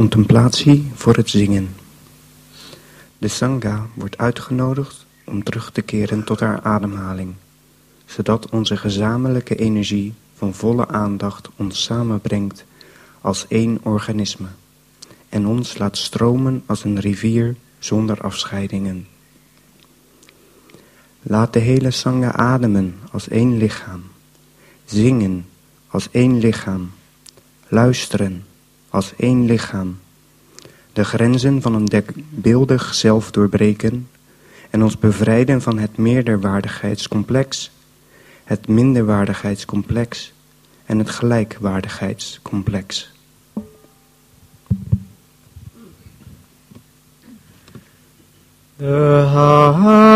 contemplatie voor het zingen. De Sangha wordt uitgenodigd om terug te keren tot haar ademhaling, zodat onze gezamenlijke energie van volle aandacht ons samenbrengt als één organisme en ons laat stromen als een rivier zonder afscheidingen. Laat de hele Sangha ademen als één lichaam, zingen als één lichaam, luisteren als één lichaam. De grenzen van een denkbeeldig zelf doorbreken en ons bevrijden van het meerderwaardigheidscomplex, het minderwaardigheidscomplex en het gelijkwaardigheidscomplex. Uh,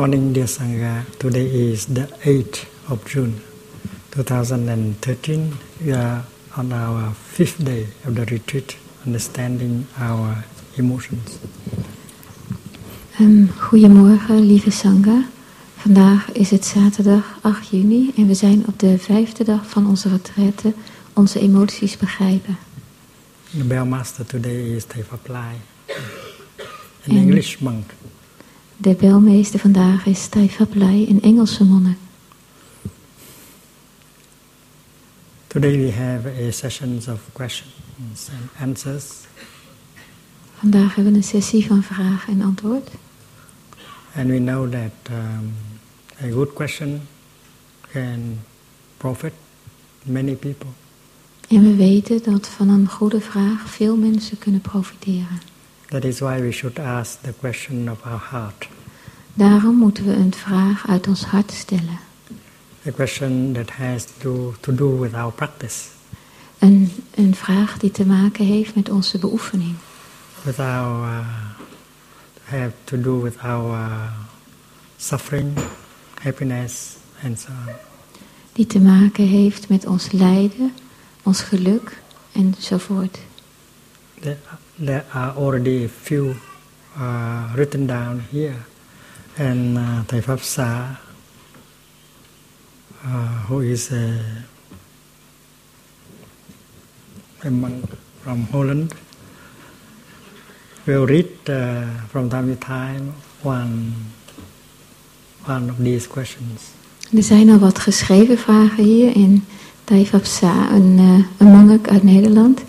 morning, dear Sangha. Today is the 8th of June 2013. We are on our fifth day of the retreat, understanding our emotions. Um, goedemorgen, lieve Sangha. Vandaag is het zaterdag 8 juni en we zijn op de vijfde dag van onze retraite, onze emoties begrijpen. The bell master today is Taifaplai, an En- English monk. De belmeester vandaag is Taifaplai, een Engelse monnik. Today we have a sessions of questions and answers. Vandaag hebben we een sessie van vraag en antwoord. And we know that um, a good question can profit many people. En we weten dat van een goede vraag veel mensen kunnen profiteren. That is why we should ask the question of our heart. Daarom moeten we een vraag uit ons hart stellen. A question that has to, to do with our practice, Een, een vraag die te maken heeft met onze beoefening. with our uh, have to do with our uh, suffering, happiness, and so on. Die te maken heeft met ons lijden, ons geluk enzovoort. There, there are already a few uh, written down here, and uh, Pháp Sa, uh, who is a, a monk from Holland, will read uh, from time to time one one of these questions. Er zijn al wat geschreven vragen hier en Taifab Sa, een, eh, een monnik uit Nederland,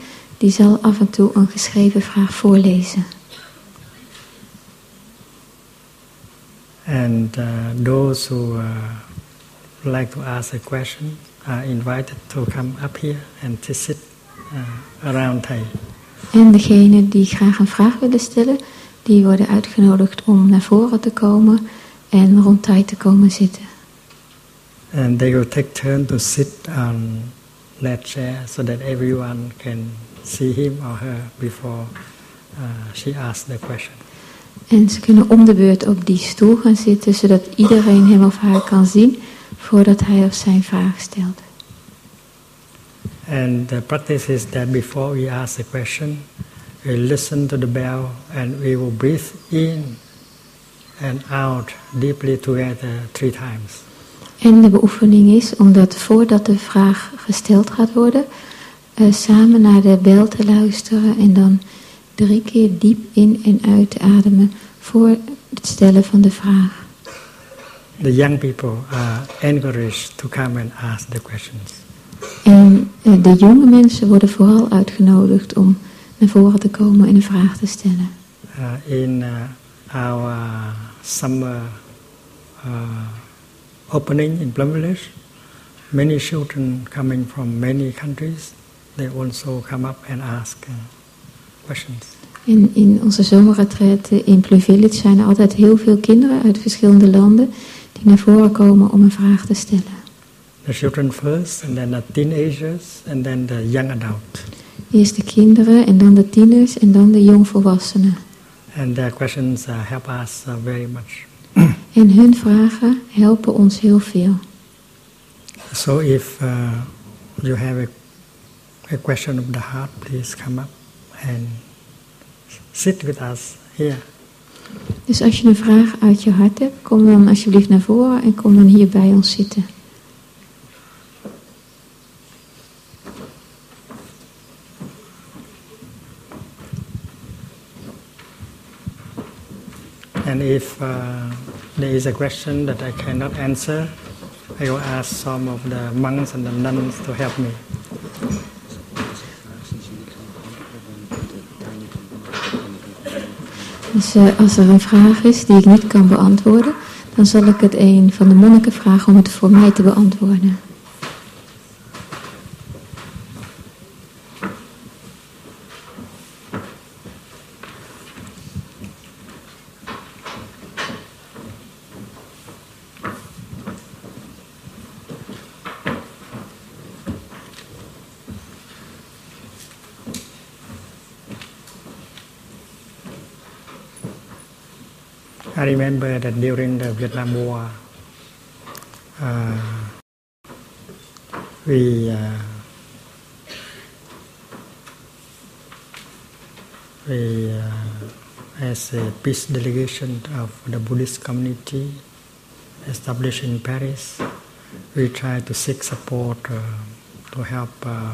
die zal af en toe een geschreven vraag voorlezen. And uh, those who uh, like to ask a question are invited to come up here and to sit uh, around. En degenen die graag een vraag willen stellen, die worden uitgenodigd om naar voren te komen en rond tijd te komen zitten. And they will take turn to sit on that chair so that everyone can see him or her before uh, she asks the question. En ze kunnen om de beurt op die stoel gaan zitten, zodat iedereen hem of haar kan zien voordat hij of zij een vraag stelt. And the practice is that before we ask the question, we listen to the bell and we will breathe in and out deeply together three times. En de beoefening is om dat voordat de vraag gesteld gaat worden, eh, samen naar de bel te luisteren en dan drie keer diep in en uit te ademen voor het stellen van de vraag. The young people are encouraged to come and ask the questions. En eh, de jonge mensen worden vooral uitgenodigd om naar voren te komen en een vraag te stellen. Uh, in our summer uh, opening in Plum Village, many children coming from many countries, they also come up and ask uh, questions. En in onze zomerretraite in Plum Village zijn er altijd heel veel kinderen uit verschillende landen die naar voren komen om een vraag te stellen. The children first, and then the teenagers, and then the young adult. Eerst de kinderen en dan de tieners en dan de jongvolwassenen. And their questions uh, help us uh, very much. En hun vragen helpen ons heel veel. So if uh, you have a, a question of the heart, please come up and sit with us here. Dus als je een vraag uit je hart hebt, kom dan alsjeblieft naar voren en kom dan hier bij ons zitten. And if uh, there is a question that I cannot answer, I will ask some of the monks and the nuns to help me. Dus als er een vraag is die ik niet kan beantwoorden, dan zal ik het een van de monniken vragen om het voor mij te beantwoorden. Remember that during the Vietnam War, uh, we uh, we uh, as a peace delegation of the Buddhist community established in Paris, we try to seek support uh, to help uh,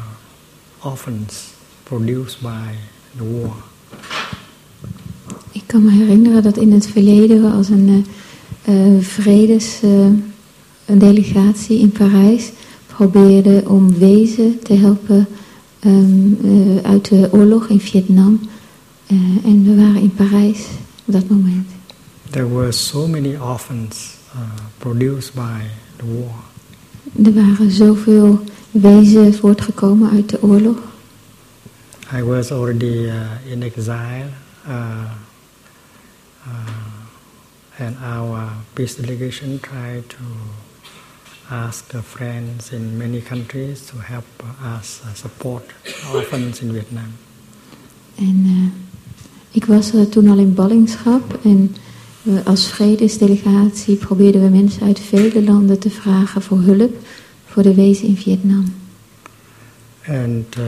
orphans produced by the war. Ik kan me herinneren dat in het verleden we als een uh, vredesdelegatie in Parijs probeerden om wezen te helpen um, uh, uit de oorlog in Vietnam. Uh, en we waren in Parijs op dat moment. There were so many orphans produced by the war. Er waren zoveel wezen voortgekomen uit de oorlog. I was already in exile, and our peace delegation tried to ask friends in many countries to help us support orphans in Vietnam. En ik was toen al in ballingschap en als vredesdelegatie probeerden we mensen uit vele landen te vragen voor hulp voor de wezen in Vietnam. And uh,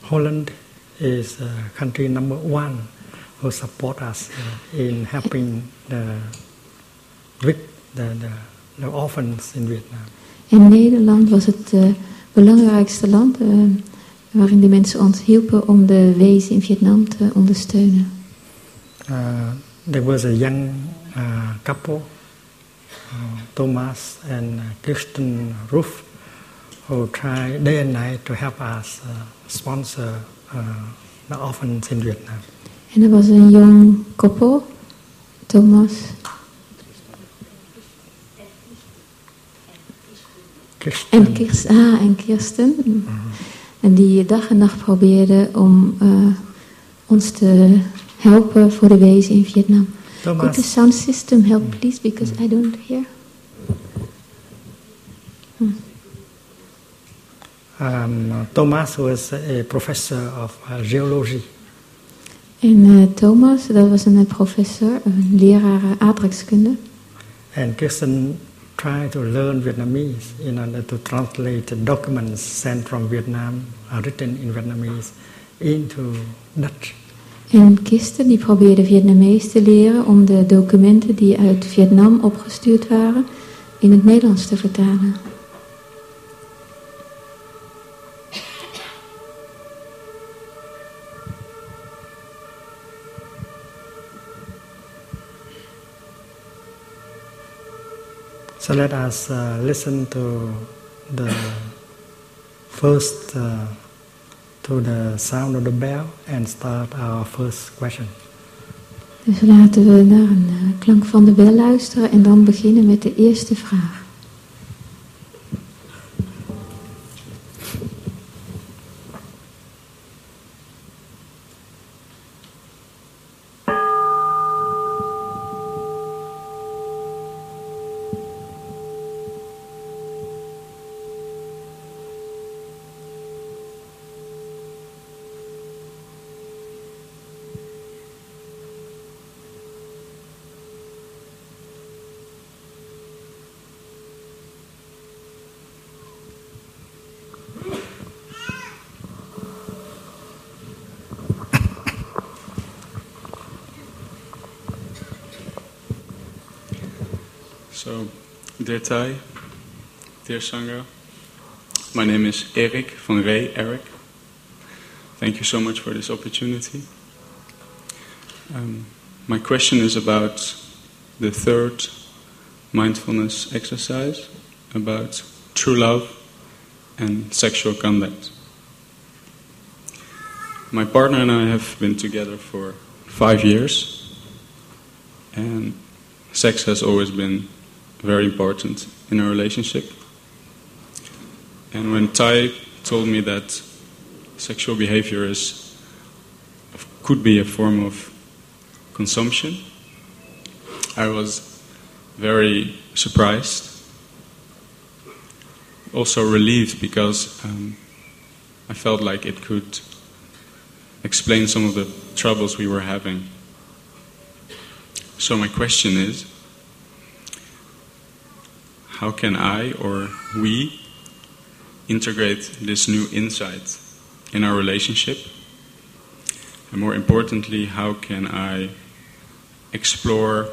Holland is uh, country number one who support us uh, in helping the, the, the, the orphans in Vietnam. En Nederland was het uh, belangrijkste land uh, waarin de mensen ons hielpen om de wezen in Vietnam te ondersteunen. Uh, there was a young uh, couple, uh, Thomas and Kirsten Ruff, who tried day and night to help us sponsor the orphans in Vietnam. En er was een jong koppel, Thomas. Kirsten. En Kirsten. Ah, en Kirsten. Mm -hmm. En die dag en nacht probeerden om uh, ons te helpen voor de wezen in Vietnam. Thomas. Could the sound system help please because I don't hear. Hmm. Um, Thomas was a professor of uh, geology. En uh, Thomas, dat was een professor, een leraar aardrijkskunde. And Kirsten tried to learn Vietnamese in order to translate the documents sent from Vietnam, uh, written in Vietnamese, into Dutch. En Kirsten die probeerde Vietnamees te leren om de documenten die uit Vietnam opgestuurd waren in het Nederlands te vertalen. So let us uh, listen to the first, uh, to the sound of the bell and start our first question. Dus laten we naar een uh, klank van de bel luisteren en dan beginnen met de eerste vraag. So, dear Thai, dear Sangha, my name is Eric van Rey, Eric. Thank you so much for this opportunity. Um, my question is about the third mindfulness exercise about true love and sexual conduct. My partner and I have been together for five years, and sex has always been very important in our relationship. And when Tai told me that sexual behavior is could be a form of consumption, I was very surprised. Also relieved because um, I felt like it could explain some of the troubles we were having. So my question is, how can I or we integrate this new insight in our relationship? And more importantly, how can I explore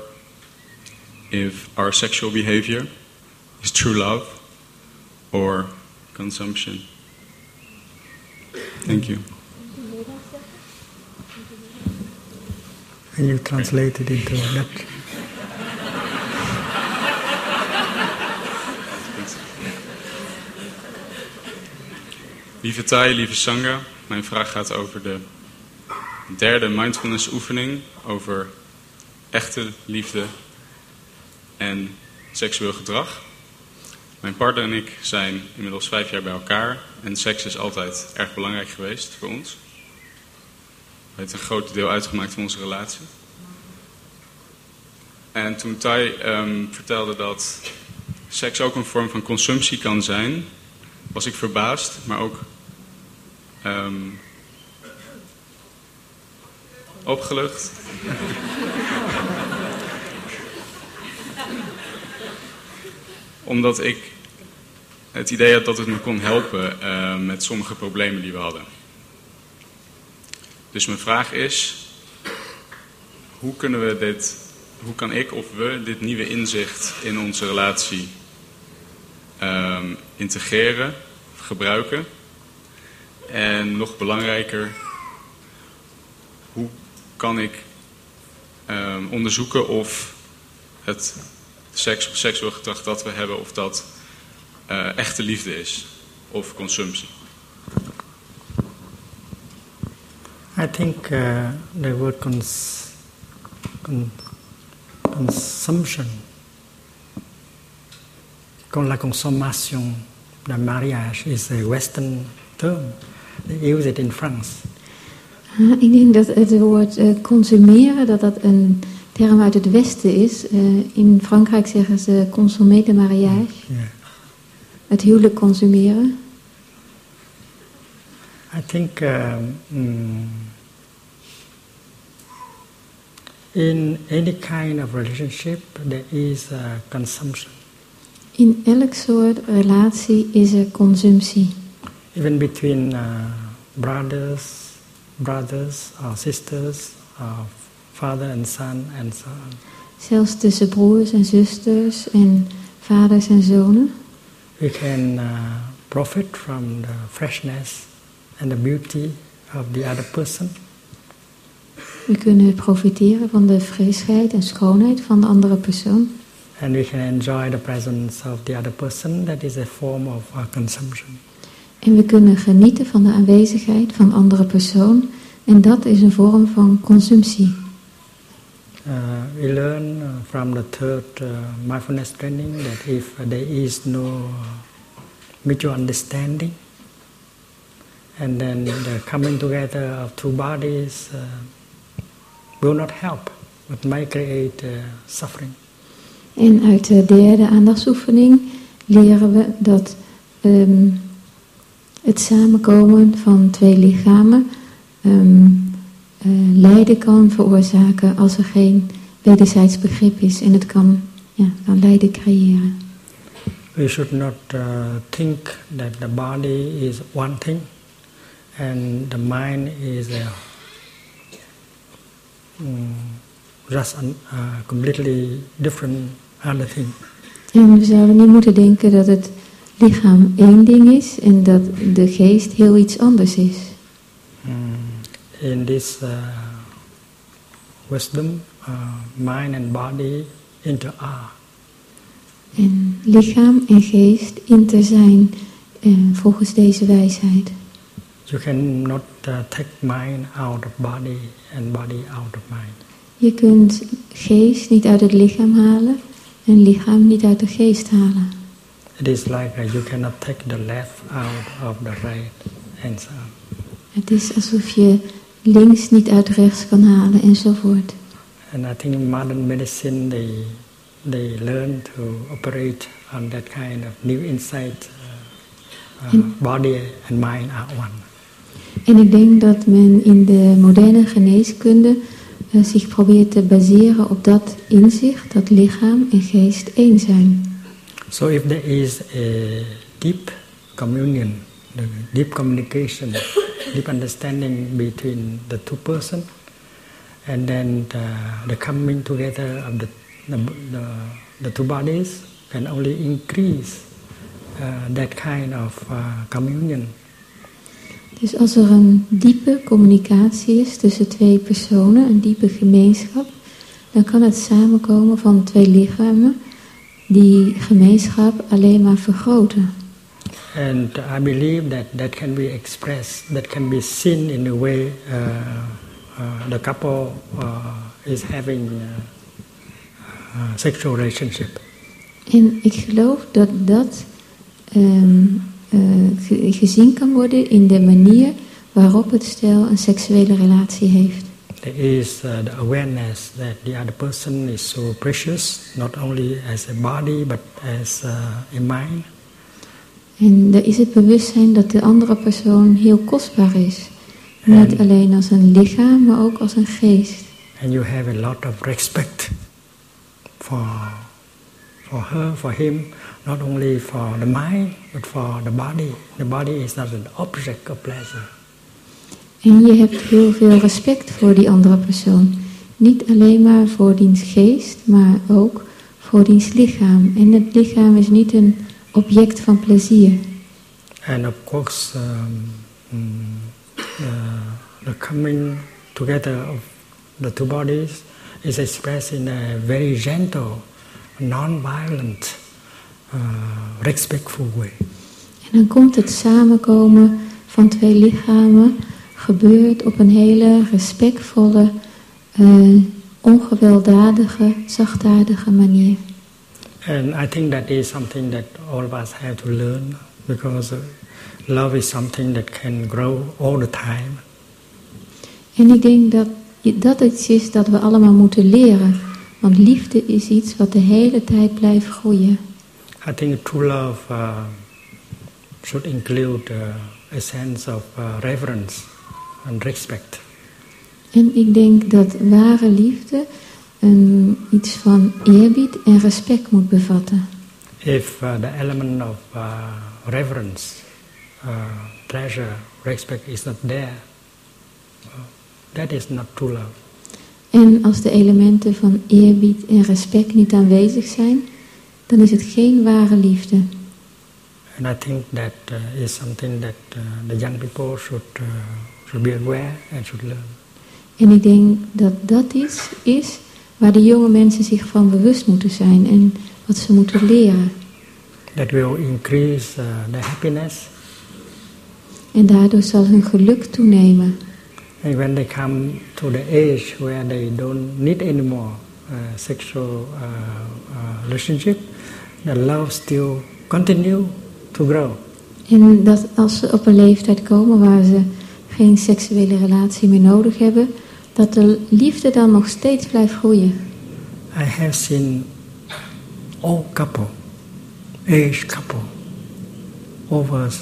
if our sexual behavior is true love or consumption? Thank you. And you translate it into Dutch. Lieve Thai, lieve Sangha, mijn vraag gaat over de derde mindfulness oefening, over echte liefde en seksueel gedrag. Mijn partner en ik zijn inmiddels vijf jaar bij elkaar en seks is altijd erg belangrijk geweest voor ons. Het heeft een groot deel uitgemaakt van onze relatie. En toen Thai ehm, vertelde dat seks ook een vorm van consumptie kan zijn, was ik verbaasd, maar ook ehm, opgelucht. Omdat ik het idee had dat het me kon helpen eh, met sommige problemen die we hadden. Dus mijn vraag is, hoe kunnen we dit, hoe kan ik of we dit nieuwe inzicht in onze relatie ehm, integreren, gebruiken? En nog belangrijker, hoe kan ik ehm, onderzoeken of het seks of seksueel gedrag dat we hebben, of dat uh, echte liefde is of consumptie? I think uh, the word con consumption, con la consommation, the mariage is a Western term. They use it in France. Uh, ik denk dat het woord uh, consumeren, dat dat een term uit het Westen is. Uh, in Frankrijk zeggen ze consommer de mariage. Yeah. Het huwelijk consumeren. I think um, in any kind of relationship there is consumption. In elk soort relatie is er consumptie. Even between uh, brothers, brothers or sisters, or father and son and so on. Zelfs tussen broers en zusters en vaders en zonen. We can uh, profit from the freshness and the beauty of the other person. We kunnen profiteren van de frisheid en schoonheid van de andere persoon. And we can enjoy the presence of the other person. That is a form of uh, consumption. En we kunnen genieten van de aanwezigheid van de andere persoon. En dat is een vorm van consumptie. Uh, we learn uh, from the third uh, mindfulness training that if there is no mutual understanding, and then the coming together of two bodies uh, will not help, but may create suffering. En uit de derde aandachtsoefening leren we dat um, het samenkomen van twee lichamen um, uh, lijden kan veroorzaken als er geen wederzijds begrip is. En het kan, ja, kan lijden creëren. We should not uh, think that the body is one thing and the mind is a mm, just a uh, completely different other thing. En we zouden niet moeten denken dat het lichaam één ding is en dat de geest heel iets anders is. Mm, in this uh, wisdom, uh, mind and body inter are. En lichaam en geest inter zijn eh, volgens deze wijsheid. You cannot uh, take mind out of body and body out of mind. Je kunt geest niet uit het lichaam halen en lichaam niet uit de geest halen. It is like uh, you cannot take the left out of the right and so on. Het is alsof je links niet uit rechts kan halen enzovoort. And I think modern medicine they they learn to operate on that kind of new insight. Uh, uh, In- body and mind are one. En ik denk dat men in de moderne geneeskunde uh, zich probeert te baseren op dat inzicht, dat lichaam en geest één zijn. So if there is a deep communion, the deep communication, deep understanding between the two persons, and then the, the coming together of the, the, the, the two bodies can only increase uh, that kind of uh, communion. Dus als er een diepe communicatie is tussen twee personen, een diepe gemeenschap, dan kan het samenkomen van twee lichamen die gemeenschap alleen maar vergroten. And I believe that that can be expressed, that can be seen in the way uh, uh, the couple uh, is having a sexual relationship. En ik geloof dat dat um, uh, gezien kan worden in de manier waarop het stel een seksuele relatie heeft. There is uh, the awareness that the other person is so precious, not only as a body but as uh, a mind. En er is het bewustzijn dat de andere persoon heel kostbaar is. And Niet alleen als een lichaam, maar ook als een geest. And you have a lot of respect for, for her, for him, not only for the mind, but for the body. The body is not an object of pleasure. En je hebt heel veel respect voor die andere persoon. Niet alleen maar voor diens geest, maar ook voor diens lichaam. En het lichaam is niet een object van plezier. And of course, um, uh, the coming together of the two bodies is expressed in a very gentle, non-violent, uh, respectful way. En dan komt het samenkomen van twee lichamen gebeurt op een hele respectvolle, uh, ongewelddadige, zachtaardige manier. And I think that is something that all of us have to learn because uh, love is something that can grow all the time. En ik denk dat dat iets is dat we allemaal moeten leren. Want liefde is iets wat de hele tijd blijft groeien. I think true love uh, should include uh, a sense of uh, reverence and respect. En ik denk dat ware liefde een, iets van eerbied en respect moet bevatten. If uh, the element of uh, reverence, uh, pleasure, respect is not there, that is not true love. En als de elementen van eerbied en respect niet aanwezig zijn, dan is het geen ware liefde. And I think that uh, is something that uh, the young people should, uh, should be aware and should learn. En ik denk dat dat iets is waar de jonge mensen zich van bewust moeten zijn en wat ze moeten leren. That will increase uh, the happiness. En daardoor zal hun geluk toenemen. And when they come to the age where they don't need anymore uh, sexual uh, uh, relationship, the love still continue to grow. En dat als ze op een leeftijd komen waar ze geen seksuele relatie meer nodig hebben, dat de liefde dan nog steeds blijft groeien. I have seen old couple, age couple, over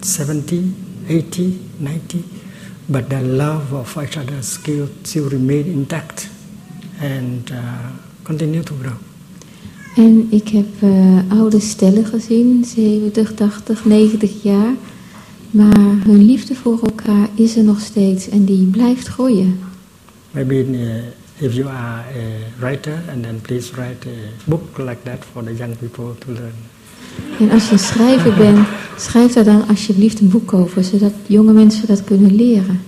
70, 80, 90, but the love of each other still, still remain intact and uh, continue to grow. En ik heb uh, oude stellen gezien, 70, 80, 90 jaar. Maar hun liefde voor elkaar is er nog steeds en die blijft groeien. Maybe uh, if you are a writer, and then please write a book like that for the young people to learn. En als je een schrijver bent, schrijf daar dan alsjeblieft een boek over, zodat jonge mensen dat kunnen leren.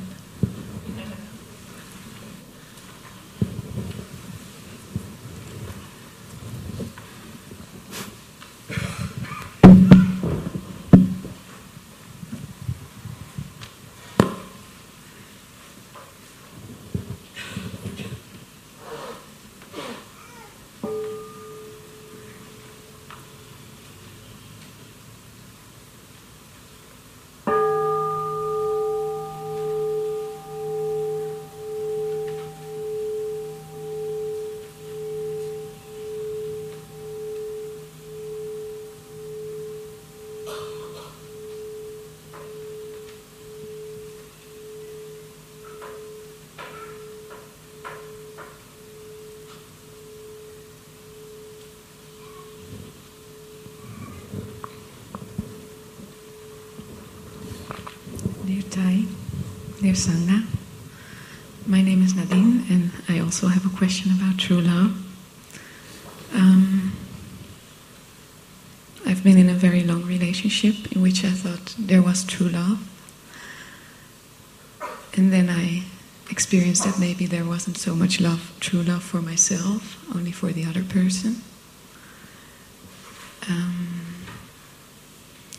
Sangha. My name is Nadine, and I also have a question about true love. Um, I've been in a very long relationship in which I thought there was true love. And then I experienced that maybe there wasn't so much love, true love for myself, only for the other person. Um,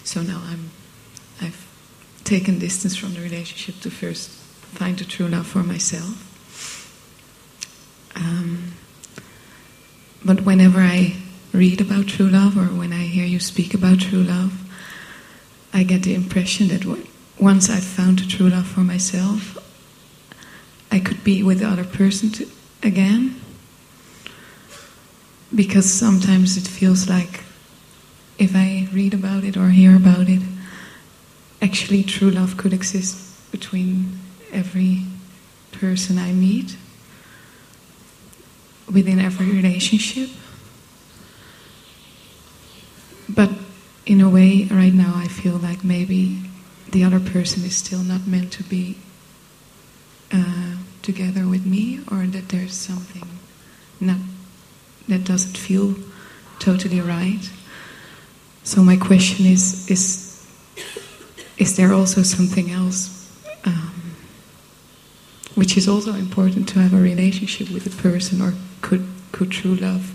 so now I'm, taken distance from the relationship to first find the true love for myself. Um, but whenever I read about true love or when I hear you speak about true love, I get the impression that once I've found the true love for myself, I could be with the other person to, again. Because sometimes it feels like if I read about it or hear about it, actually true love could exist between every person I meet, within every relationship. But in a way, right now, I feel like maybe the other person is still not meant to be uh, together with me, or that there's something not that doesn't feel totally right. So my question is: is is there also something else, um, which is also important to have a relationship with a person, or could could true love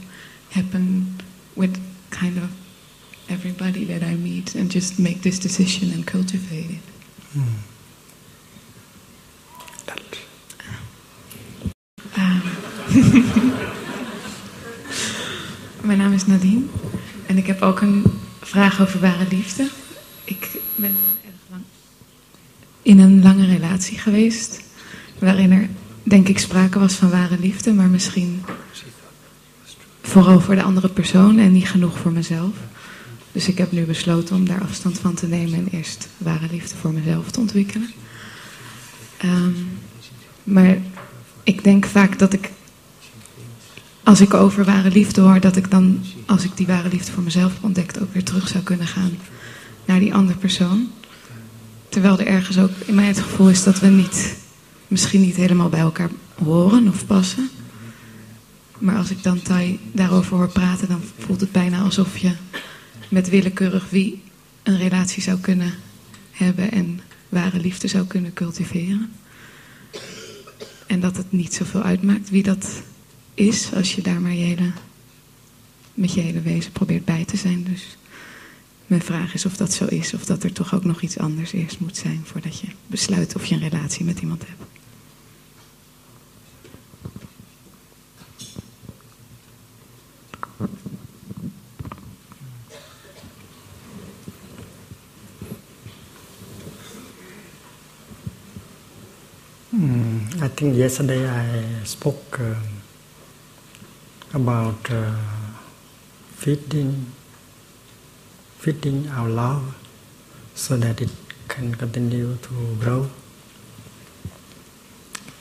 happen with kind of everybody that I meet and just make this decision and cultivate it. Um, mijn naam is Nadine en ik heb ook een vraag over ware liefde. Ik ben in een lange relatie geweest, waarin er denk ik sprake was van ware liefde, maar misschien vooral voor de andere persoon en niet genoeg voor mezelf. Dus ik heb nu besloten om daar afstand van te nemen en eerst ware liefde voor mezelf te ontwikkelen. Um, maar ik denk vaak dat ik, als ik over ware liefde hoor, dat ik dan, als ik die ware liefde voor mezelf heb ontdekt, ook weer terug zou kunnen gaan naar die andere persoon. Terwijl er ergens ook in mij het gevoel is dat we niet, misschien niet helemaal bij elkaar horen of passen. Maar als ik dan Tai daarover hoor praten, dan voelt het bijna alsof je met willekeurig wie een relatie zou kunnen hebben en ware liefde zou kunnen cultiveren. En dat het niet zoveel uitmaakt wie dat is, als je daar maar met je hele wezen probeert bij te zijn. Dus mijn vraag is of dat zo is, of dat er toch ook nog iets anders eerst moet zijn voordat je besluit of je een relatie met iemand hebt. I think yesterday I spoke uh, about uh, feeding, feeding our love so that it can continue to grow.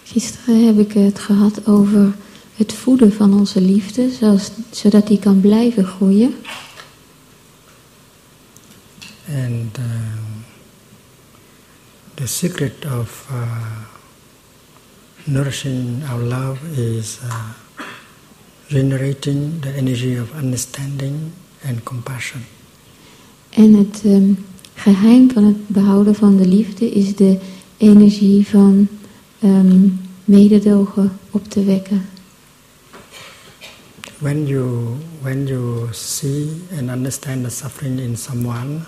Gisteren heb ik het gehad over het voeden van onze liefde, zoals, zodat die kan blijven groeien. And uh, the secret of uh, nourishing our love is uh, generating the energy of understanding and compassion. En het um, geheim van het behouden van de liefde is de energie van um, mededogen op te wekken. When you, when you see and understand the suffering in someone,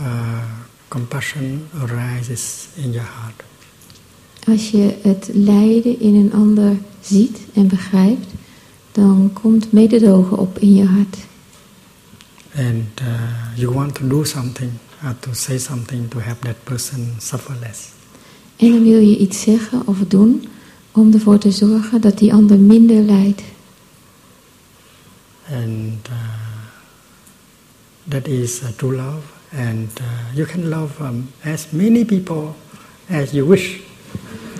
uh, compassion arises in your heart. Als je het lijden in een ander ziet en begrijpt, dan komt mededogen op in je hart. And uh, you want to do something, or to say something to help that person suffer less. En dan wil je iets zeggen of doen om ervoor te zorgen dat die ander minder lijdt. And uh, that is uh, true love. And uh, you can love um, as many people as you wish.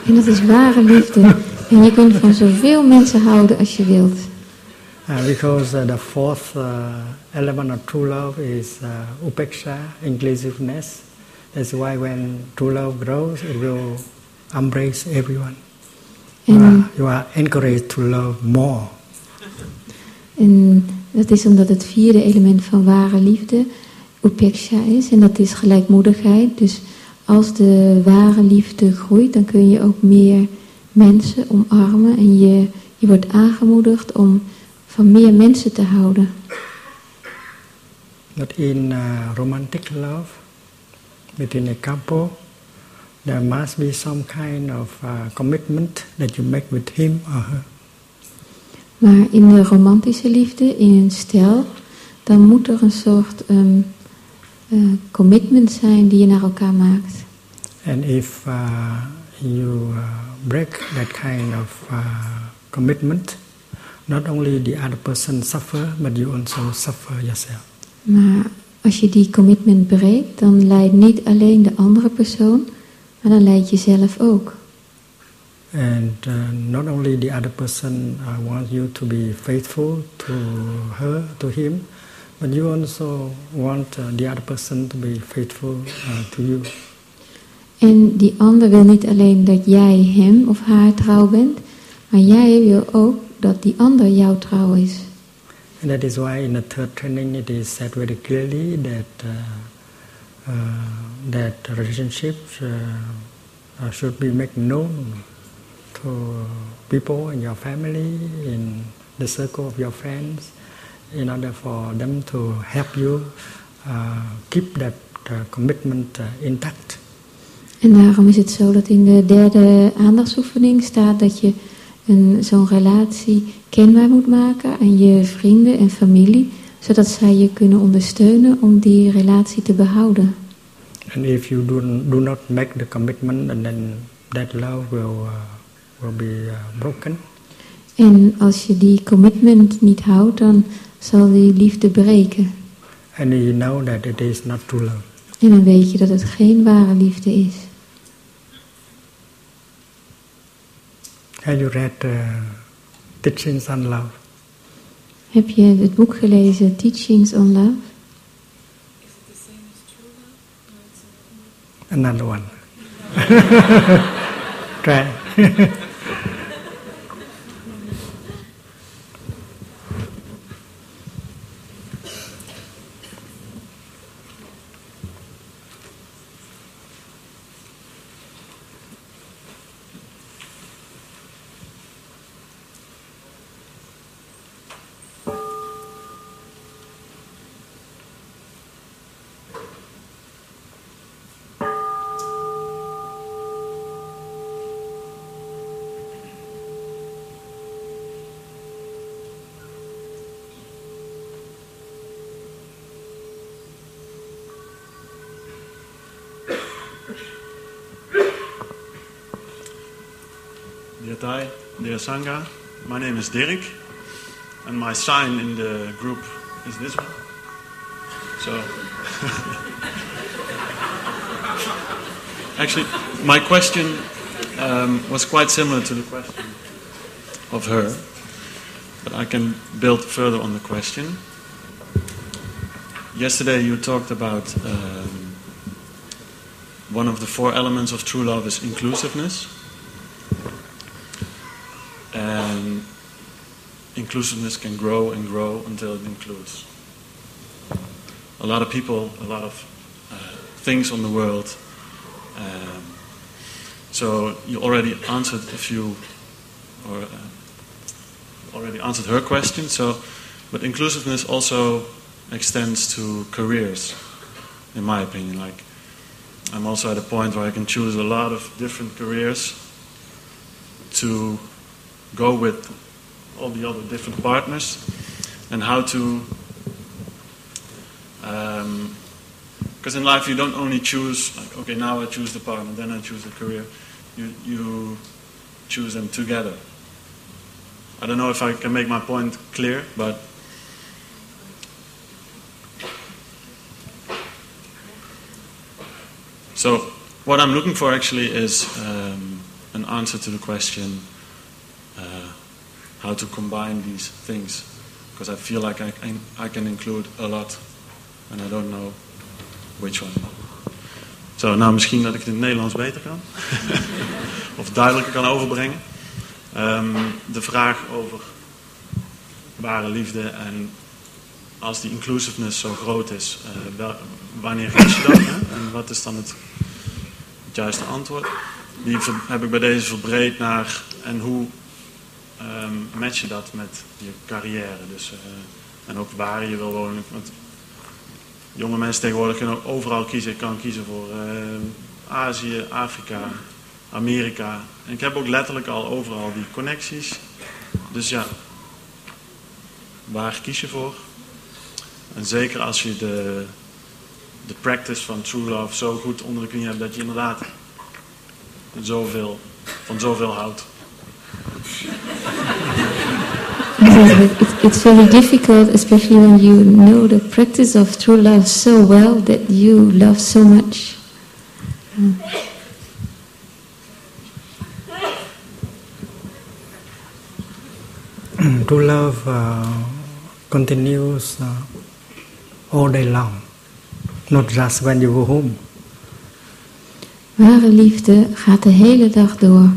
En dat is ware liefde. En je kunt van zoveel mensen houden als je wilt. Uh, because uh, the fourth uh, element of true love is uh, upeksha, inclusiveness. That's why when true love grows, it will embrace everyone. You are- you are encouraged to love more. en dat is omdat het vierde element van ware liefde upeksha is. En dat is gelijkmoedigheid. Dus als de ware liefde groeit, dan kun je ook meer mensen omarmen. En je, je wordt aangemoedigd om van meer mensen te houden. But in uh, romantic love, between a couple, there must be some kind of uh, commitment that you make with him or her. Maar in de romantische liefde, in een stel, dan moet er een soort eh, commitment zijn die je naar elkaar maakt. And if uh, you break that kind of commitment, not only the other person suffer, but you also suffer yourself. Maar als je die commitment breekt, dan leidt niet alleen de andere persoon, maar dan leidt je zelf ook. And uh, not only the other person uh, wants you to be faithful to her, to him, but you also want uh, the other person to be faithful uh, to you. En die ander wil niet alleen dat jij hem of haar trouw bent, maar jij wil ook dat die ander jou trouw is. And that is why in the third training it is said very clearly that uh, uh, that relationships uh, uh, should be made known to people in your family, in the circle of your friends, in order for them to help you uh, keep that commitment intact. En daarom is het zo dat in de derde aandachtsoefening staat dat je zo'n relatie kenbaar moet maken aan je vrienden en familie, zodat zij je kunnen ondersteunen om die relatie te behouden. And if you do, do not make the commitment, and then that love will uh, will be uh, broken. En als je die commitment niet houdt, dan zal die liefde breken. And you know that it is not true love. En dan weet je dat het geen ware liefde is. Have you read uh, Teachings on Love? Heb je het boek gelezen, Teachings on Love? Is it the same as true love? No, it's another one. Try. Dear Thai, dear Sangha, my name is Derek, and my sign in the group is this one. So, actually, my question um, was quite similar to the question of her, but I can build further on the question. Yesterday, you talked about um, one of the four elements of true love is inclusiveness. And inclusiveness can grow and grow until it includes a lot of people, a lot of uh, things on the world. Um, so you already answered a few, or uh, already answered her question. So, but inclusiveness also extends to careers, in my opinion. Like, I'm also at a point where I can choose a lot of different careers to go with all the other different partners and how to because in life you don't only choose like okay now i choose the partner then i choose the career. You, you choose them together. I don't know if i can make my point clear but so what i'm looking for actually is um, an answer to the question uh, how to combine these things because I feel like I can, I can include a lot and I don't know which one. Zo, nou misschien dat ik het in het Nederlands beter kan. of duidelijker kan overbrengen. Ehm, de vraag over ware liefde en als die inclusiveness zo groot is, wel, wanneer kies je dat? En wat is dan het, het juiste antwoord? Die heb ik bij deze verbreed naar en hoe um, match je dat met je carrière? Dus, uh, en ook waar je wil wonen. Want jonge mensen tegenwoordig kunnen overal kiezen. Ik kan kiezen voor uh, Azië, Afrika, Amerika. En ik heb ook letterlijk al overal die connecties. Dus ja, waar kies je voor? En zeker als je de, de practice van true love zo goed onder de knie hebt dat je inderdaad zoveel, van zoveel houdt. It's very difficult, especially when you know the practice of true love so well that you love so much. true love uh, continues uh, all day long, not just when you go home. Ware liefde gaat de hele dag door,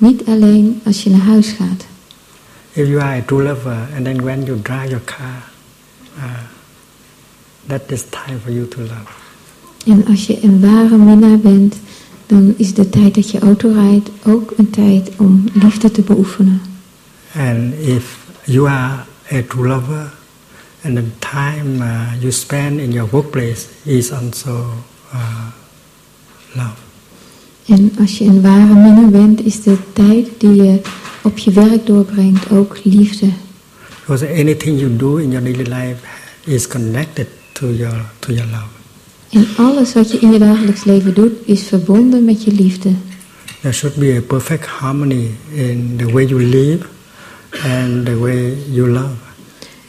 niet alleen als je naar huis gaat. If you are a true lover and then when you drive your car, uh, that is time for you to love. En als je een ware minnaar bent, dan is de tijd dat je auto rijdt ook een tijd om liefde te beoefenen. And if you are a true lover, and the time uh, you spend in your workplace is also uh, love. En als je een ware minnaar bent, is de tijd die je op je werk doorbrengt ook liefde. Because anything you do in your daily life is connected to your, to your love. En alles wat je in je dagelijks leven doet, is verbonden met je liefde. There should be a perfect harmony in the way you live and the way you love.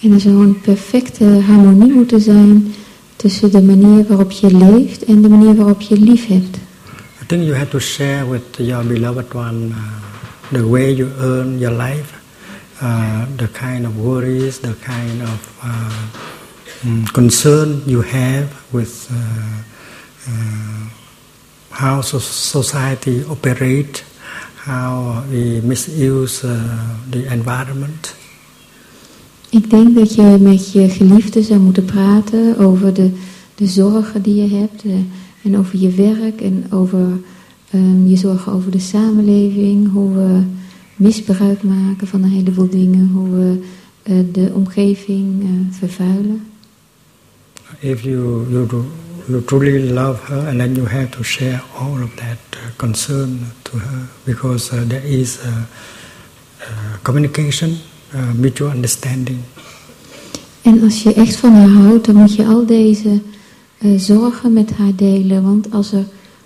En er zou een perfecte harmonie moeten zijn tussen de manier waarop je leeft en de manier waarop je lief hebt. I think you have to share with your beloved one uh, the way you earn your life, uh, the kind of worries, the kind of uh, um, concern you have with uh, uh, how society operate, how we misuse uh, the environment. Ik denk dat je met je geliefde zou moeten praten over de, de zorgen die je hebt uh, en over je werk en over um, je zorgen over de samenleving, hoe we misbruik maken van een heleboel dingen, hoe we uh, de omgeving uh, vervuilen. If you, you, do, you truly love her and then you have to share all of that uh, concern to her because uh, there is communication, mutual understanding. En als je echt van haar houdt, dan moet je al deze zorgen met haar delen, want als er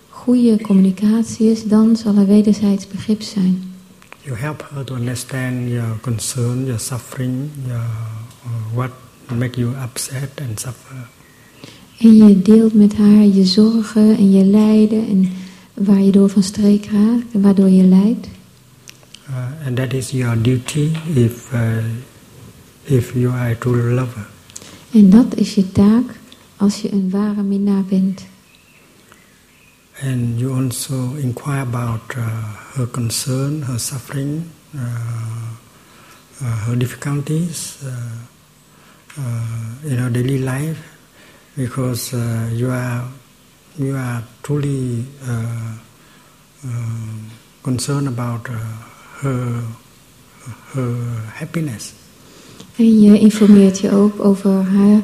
goede communicatie is, dan zal er wederzijds begrip zijn. You help her to understand your concern, your suffering, your, uh, what make you upset and suffer. En je deelt met haar je zorgen en je lijden en waar je door van streek raakt en waardoor je lijdt. Uh, and that is your duty if, uh, if you are a true lover. En dat is je taak als je een ware minnaar bent. And you also inquire about uh, her concern, her suffering, uh, uh, her difficulties uh, uh, in her daily life, because uh, you are you are truly concerned about her her happiness. En je informeert je ook over haar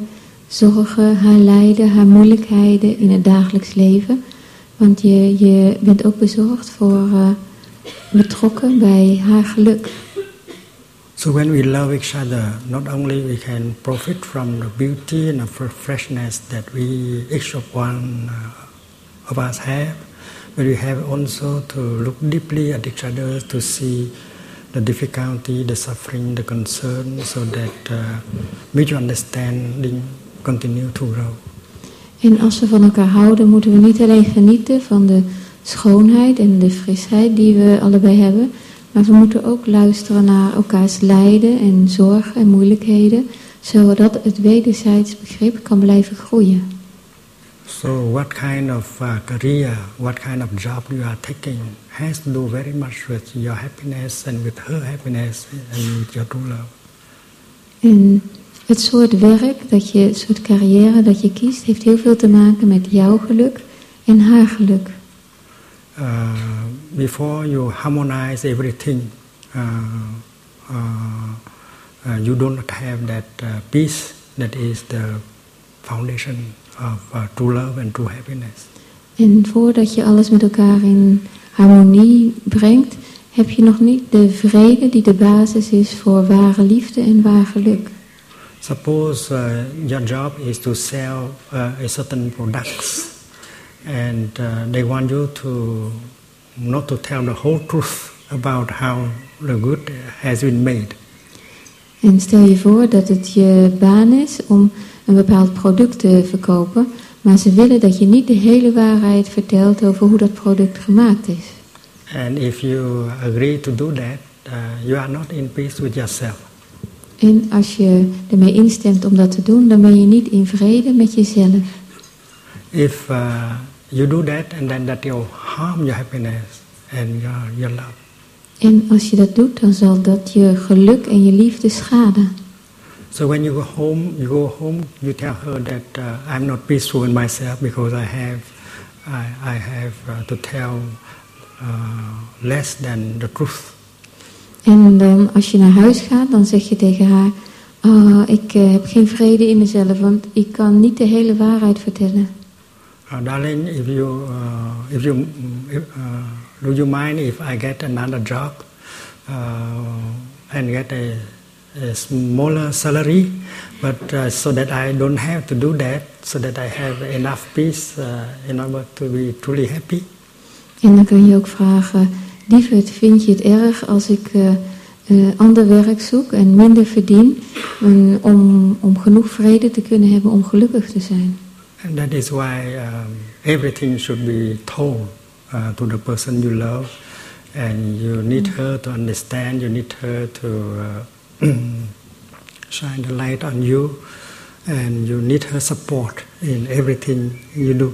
zorgen, haar lijden, haar moeilijkheden in het dagelijks leven. Want je, je bent ook bezorgd voor, uh, betrokken bij haar geluk. So when we love each other, not only we can profit from the beauty and the freshness that we each of one uh, of us have, but we have also to look deeply at each other to see the difficulty, the suffering, the concern, so that uh, mutual understanding continue to grow. En als we van elkaar houden, moeten we niet alleen genieten van de schoonheid en de frisheid die we allebei hebben, maar we moeten ook luisteren naar elkaars lijden en zorgen en moeilijkheden, zodat het wederzijds begrip kan blijven groeien. So what kind of uh, career, what kind of job you are taking has to do very much with your happiness and with her happiness and with your true love. En het soort werk, dat je, het soort carrière dat je kiest, heeft heel veel te maken met jouw geluk en haar geluk. Uh, before you harmonize everything, uh, uh, uh, you do not have that uh, peace that is the foundation of uh, true love and true happiness. En voordat je alles met elkaar in harmonie brengt, heb je nog niet de vrede die de basis is voor ware liefde en waar geluk. Suppose uh, your job is to sell uh, a certain products, and uh, they want you to not to tell the whole truth about how the good has been made. En stel je voor dat het je baan is om een bepaald product te verkopen, maar ze willen dat je niet de hele waarheid vertelt over hoe dat product gemaakt is. And if you agree to do that, you are not in peace with yourself. En als je ermee instemt om dat te doen, dan ben je niet in vrede met jezelf. If uh, you do that, and then that will harm your happiness and your, your love. En als je dat doet, dan zal dat je geluk en je liefde schaden. So when you go home, you go home, you tell her that uh, I'm not peaceful in myself because I have, I, I have uh, to tell uh, less than the truth. En dan als je naar huis gaat, dan zeg je tegen haar, "Ah, ik eh, heb geen vrede in mezelf, want ik kan niet de hele waarheid vertellen. Uh, darling, if you, uh, if you, if, uh, do you mind if I get another job uh, and get a, a smaller salary, but uh, so that I don't have to do that, so that I have enough peace in order to be truly happy? En dan kun je ook vragen, lieverd, vind je het erg als ik eh, eh, ander werk zoek en minder verdien, en om, om genoeg vrede te kunnen hebben om gelukkig te zijn? And that is why um, everything should be told uh, to the person you love, and you need her to understand. You need her to uh, shine the light on you, and you need her support in everything you do.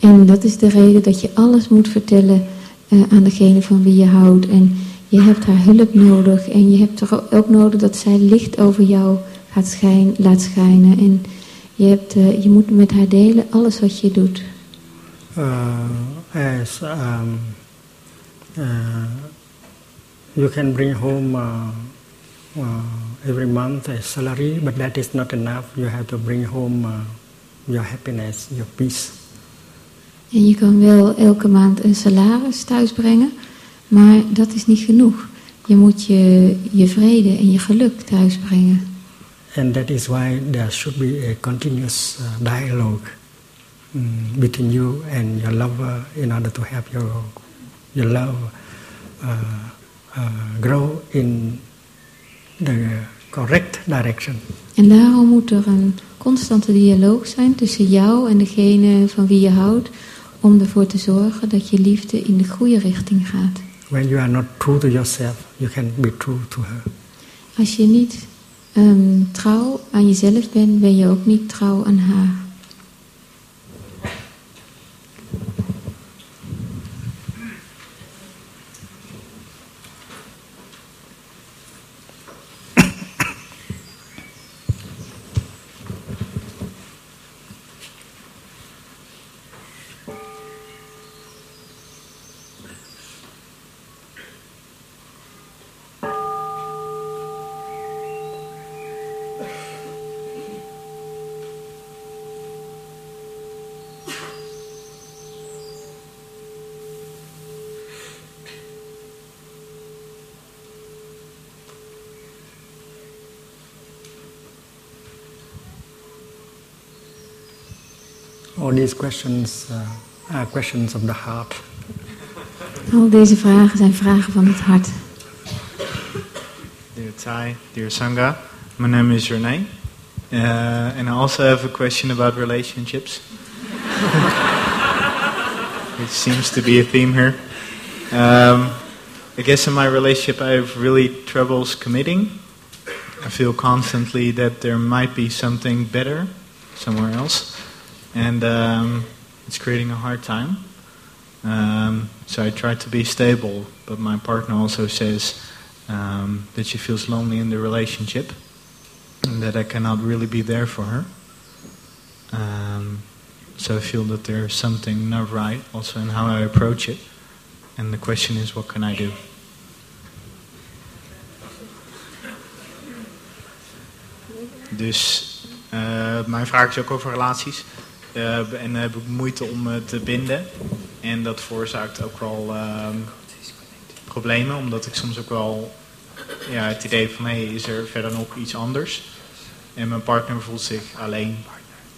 En dat is de reden dat je alles moet vertellen eh, aan degene van wie je houdt. En je hebt haar hulp nodig en je hebt toch ook nodig dat zij licht over jou gaat schijn, laat schijnen. En je, hebt, eh, je moet met haar delen alles wat je doet. Uh, as um, you can bring home every month a salary, but that is not enough. You have to bring home your happiness, your peace. En je kan wel elke maand een salaris thuisbrengen, maar dat is niet genoeg. Je moet je, je vrede en je geluk thuisbrengen. And that is why there should be a continuous uh, dialogue mm, between you and your lover in order to help your, your love uh, uh, grow in the correct direction. En daarom moet er een constante dialoog zijn tussen jou en degene van wie je houdt, om ervoor te zorgen dat je liefde in de goede richting gaat. When you are not true to yourself, you can be true to her. Als je niet ehm, trouw aan jezelf bent, ben je ook niet trouw aan haar. All these questions uh, are questions of the heart. Al deze vragen zijn vragen van het hart. Dear Thai, dear Sangha, my name is Renee, uh, and I also have a question about relationships, which seems to be a theme here. Um, I guess in my relationship, I have really troubles committing. I feel constantly that there might be something better somewhere else, and um, it's creating a hard time. Um, so I try to be stable, but my partner also says um, that she feels lonely in the relationship and that I cannot really be there for her. Um, so I feel that there's something not right also in how I approach it. And the question is, what can I do? Dus uh, mijn vraag is ook over relaties. Uh, en dan heb ik moeite om uh, te binden. En dat veroorzaakt ook wel ehm, problemen, omdat ik soms ook wel ja, het idee van hé, is er verder nog iets anders? En mijn partner voelt zich alleen.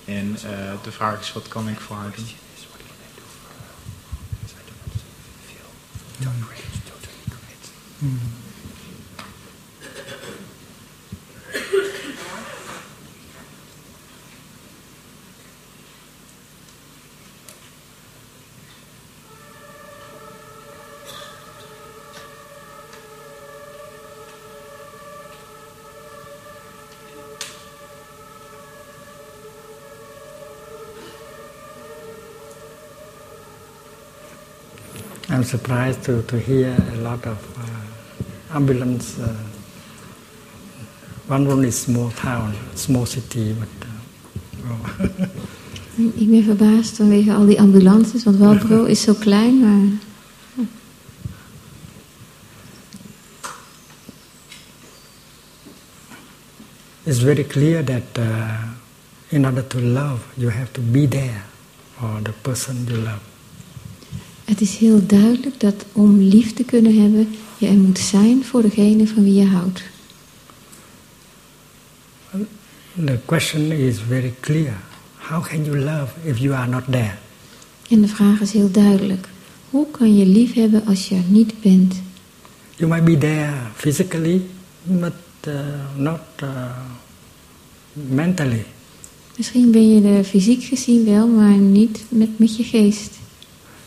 En de vraag is, wat kan ik voor haar doen? Mm. I'm surprised to, to hear a lot of uh, ambulance. Uh, one room is small town, small city, but. Uh, oh. Ik ben verbaasd vanwege al die ambulances, want Walbro is zo klein, maar. It's very clear that uh, in order to love, you have to be there for the person you love. Het is heel duidelijk dat om lief te kunnen hebben, je er moet zijn voor degene van wie je houdt. The question is very clear. How can you love if you are not there? En de vraag is heel duidelijk. Hoe kan je lief hebben als je er niet bent? You might be there physically, but uh, not uh, mentally. Misschien ben je er fysiek gezien wel, maar niet met, met je geest.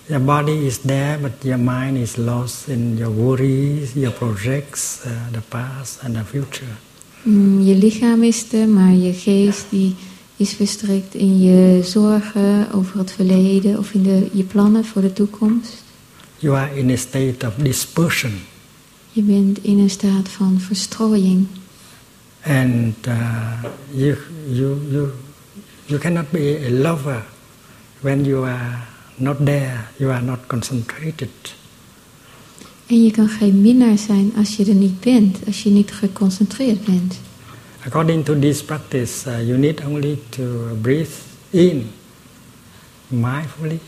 Your body is there, but your mind is lost in your worries, your projects, uh, the past and the future. Mm, je lichaam is er, maar je geest die is verstrikt in je zorgen over het verleden of in de, je plannen voor de toekomst. You are in a state of dispersion. Je bent in een staat van verstrooiing. And uh, you, you, you, you cannot be a lover when you are not there, you are not concentrated. En je kan geen minnaar zijn als je er niet bent, als je niet geconcentreerd bent. According to this practice, uh, you need only to breathe in mindfully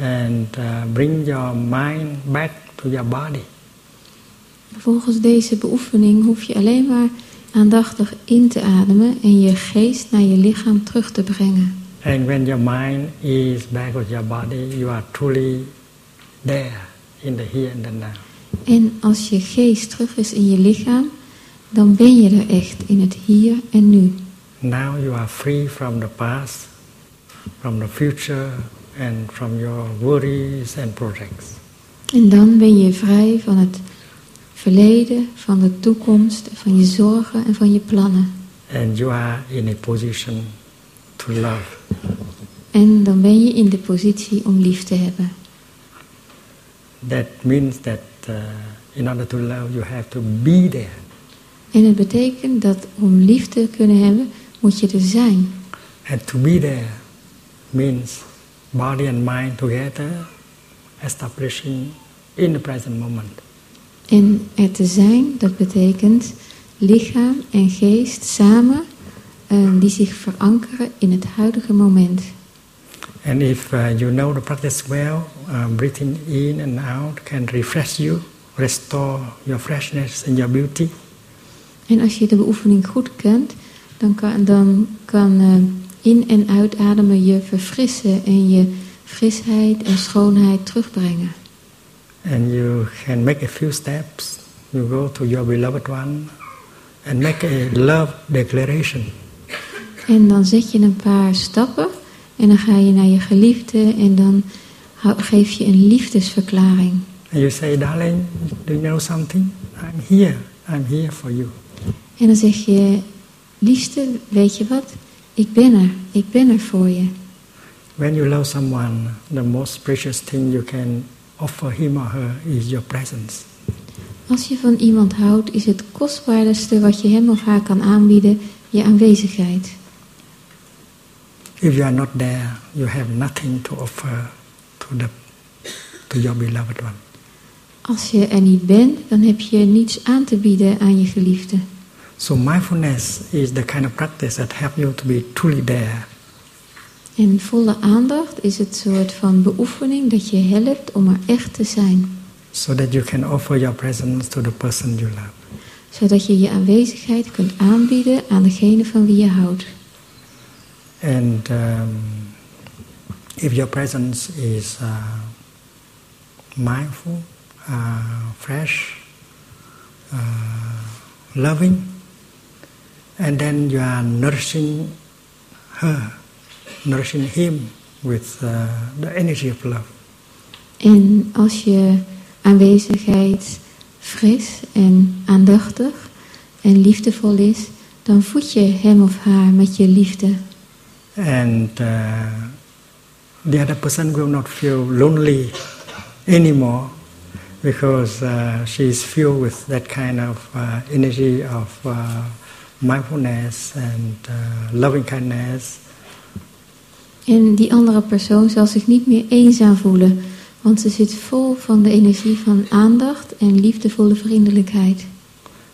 and uh, bring your mind back to your body. Volgens deze beoefening hoef je alleen maar aandachtig in te ademen en je geest naar je lichaam terug te brengen. And when your mind is back with your body, you are truly there in the here and the now. En als je geest terug is in je lichaam, dan ben je er echt in het hier en nu. Now you are free from the past, from the future and from your worries and projects. En dan ben je vrij van het verleden, van de toekomst, van je zorgen en van je plannen. And you are in a position to love. En dan ben je in de positie om lief te hebben. That means that uh, in order to love you have to be there. En het betekent dat om lief te kunnen hebben, moet je er zijn. And to be there means body and mind together, establishing in the present moment. En er te zijn, dat betekent lichaam en geest samen uh, die zich verankeren in het huidige moment. And if uh, you know the practice well, uh, breathing in and out can refresh you, restore your freshness and your beauty. En als je de beoefening goed kent, dan kan, dan kan uh, in- en uitademen je verfrissen en je frisheid en schoonheid terugbrengen. And you can make a few steps. You go to your beloved one and make a love declaration. En dan zet je een paar stappen en dan ga je naar je geliefde en dan geef je een liefdesverklaring. And you say, darling, do you know something? I'm here. I'm here for you. En dan zeg je, liefste, weet je wat? ik ben er, ik ben er voor je. When you love someone, the most precious thing you can offer him or her is your presence. Als je van iemand houdt, is het kostbaarste wat je hem of haar kan aanbieden je aanwezigheid. If you are not there, you have nothing to offer to, the, to your beloved one. Als je er niet bent, dan heb je niets aan te bieden aan je geliefde. So mindfulness is the kind of practice that helps you to be truly there. En volle aandacht is het soort van beoefening dat je helpt om er echt te zijn. So that you can offer your presence to the person you love. Zodat je je aanwezigheid kunt aanbieden aan degene van wie je houdt. And um, if your presence is uh, mindful, uh, fresh, uh, loving, and then you are nourishing her, nourishing him with uh, the energy of love. En als je aanwezigheid fris en aandachtig en liefdevol is, dan voed je hem of haar met je liefde. And uh, the other person will not feel lonely anymore because uh, she is filled with that kind of uh, energy of uh, mindfulness and uh, loving kindness. En die andere persoon zal zich niet meer eenzaam voelen, want ze zit vol van de energie van aandacht en liefdevolle vriendelijkheid.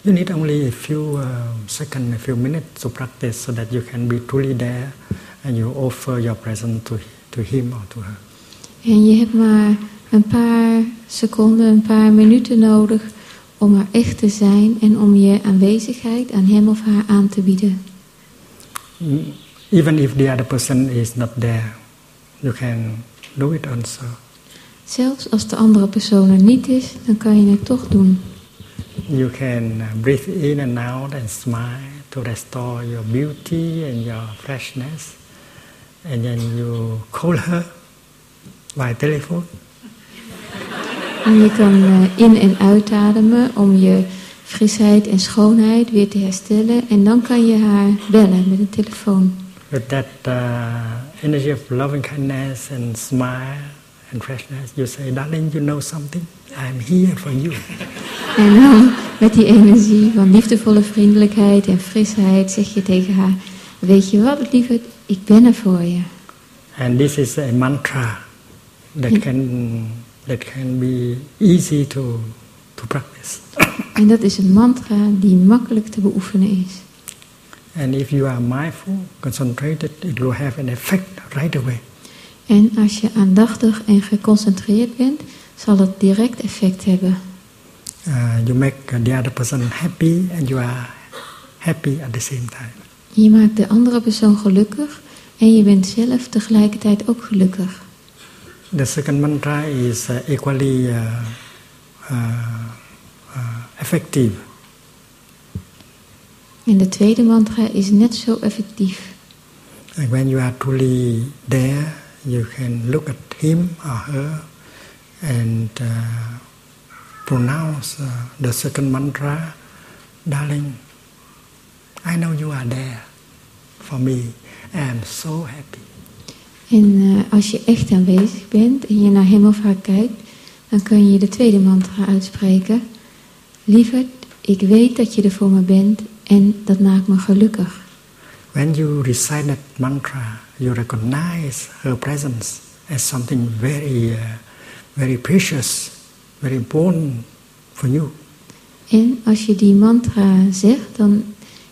You need only a few uh, seconds, a few minutes to practice so that you can be truly there and you offer your presence to, to him or to her. En je hebt maar een paar seconden, een paar minuten nodig om er echt te zijn en om je aanwezigheid aan hem of haar aan te bieden. Even if the other person is not there, you can do it also. Zelfs als de andere persoon er niet is, dan kan je het toch doen. You can uh, breathe in and out and smile to restore your beauty and your freshness. And then you call her by telephone. En je kan eh, in- en uitademen om je frisheid en schoonheid weer te herstellen. En dan kan je haar bellen met een telefoon. With that uh, energy of loving kindness and smile and freshness, you say, darling, you know something? I'm here for you. En dan met die energie van liefdevolle vriendelijkheid en frisheid zeg je tegen haar... Weet je wat, lieverd, ik ben er voor je. And this is a mantra that can, that can be easy to, to practice. En dat is een mantra die makkelijk te beoefenen is. And if you are mindful, concentrated, it will have an effect right away. En als je aandachtig en geconcentreerd bent, zal het direct effect hebben. Uh, you make the other person happy and you are happy at the same time. Je maakt de andere persoon gelukkig en je bent zelf tegelijkertijd ook gelukkig. The second mantra is uh, equally uh, uh, uh, effective. En de tweede mantra is net zo effectief. And when you are truly there, you can look at him or her and uh, pronounce uh, the second mantra, darling, I know you are there for me. I am so happy. En eh, als je echt aanwezig bent en je naar hem of haar kijkt, dan kun je de tweede mantra uitspreken. Lieverd, ik weet dat je er voor me bent en dat maakt me gelukkig. When you recite that mantra, you recognize her presence as something very, uh, very precious, very important for you. En als je die mantra zegt, dan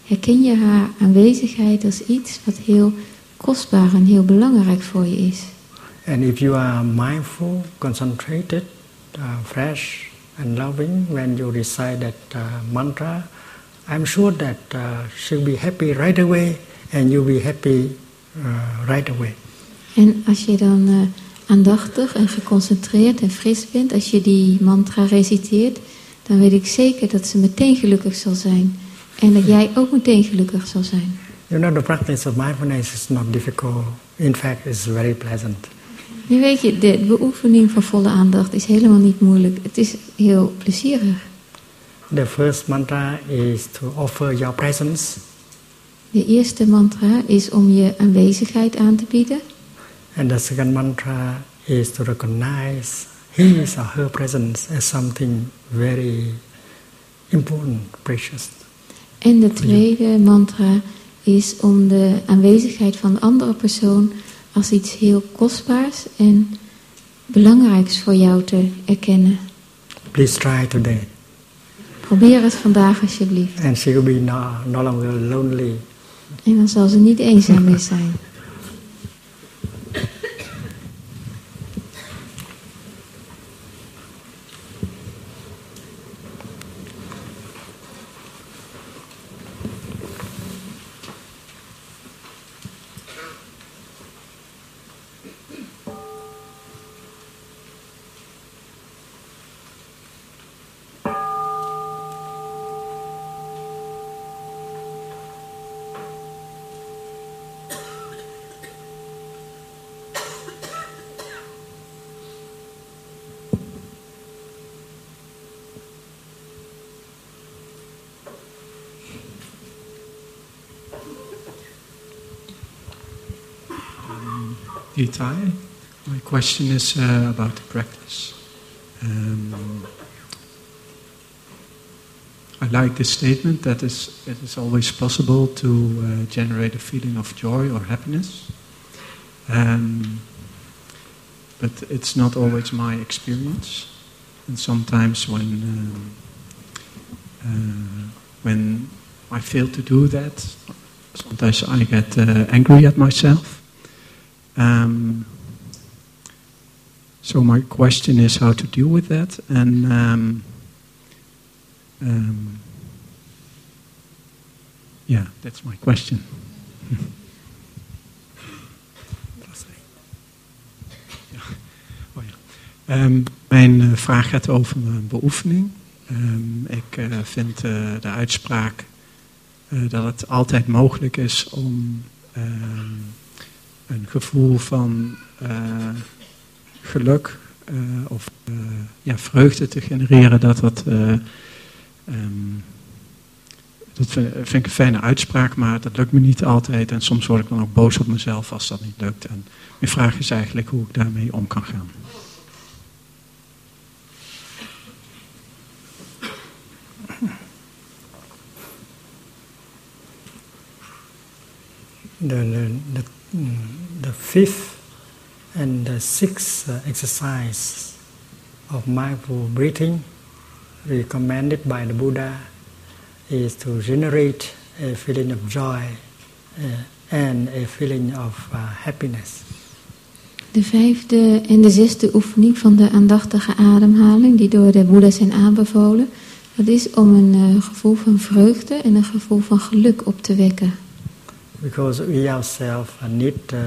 herken je haar aanwezigheid als iets wat heel kostbaar en heel belangrijk voor je is. And if you are mindful, concentrated, uh, fresh, and loving when you recite that uh, mantra, I'm sure that uh, she'll be happy right away, and you'll be happy uh, right away. En als je dan eh, aandachtig en geconcentreerd en fris bent, als je die mantra reciteert, dan weet ik zeker dat ze meteen gelukkig zal zijn. En dat jij ook meteen gelukkig zal zijn. You know, the practice of mindfulness is not difficult. In fact, it's very pleasant. Nu weet je, de beoefening van volle aandacht is helemaal niet moeilijk. Het is heel plezierig. The first mantra is to offer your presence. De eerste mantra is om je aanwezigheid aan te bieden. And the second mantra is to recognize his or her presence as something very important, precious. En de tweede mantra is om de aanwezigheid van de andere persoon als iets heel kostbaars en belangrijks voor jou te erkennen. Please try today. Probeer het vandaag alsjeblieft. And she will be no, no longer lonely. En dan zal ze niet eenzaam meer zijn. Itai. My question is uh, about the practice. Um, I like this statement that is, it is always possible to uh, generate a feeling of joy or happiness. Um, but it's not always my experience. And sometimes when, um, uh, when I fail to do that, sometimes I get uh, angry at myself. Um, so my question is how to deal with that, and um, um, yeah, that's my question. Ehm, mijn eh, vraag gaat over mijn beoefening. Ehm, ik uh, vind de uitspraak dat het altijd mogelijk is om een gevoel van uh, geluk uh, of uh, ja, vreugde te genereren, dat dat. Um, dat vind, ik een fijne uitspraak, maar dat lukt me niet altijd. En soms word ik dan ook boos op mezelf als dat niet lukt. En mijn vraag is eigenlijk hoe ik daarmee om kan gaan. The the fifth and the sixth uh, exercise of mindful breathing recommended by the Buddha is to generate a feeling of joy uh, and a feeling of uh, happiness. De vijfde en de zesde oefening van de aandachtige ademhaling, die door de Boeddha zijn aanbevolen, dat is om een gevoel van vreugde en een gevoel van geluk op te wekken. Because we ourselves need uh,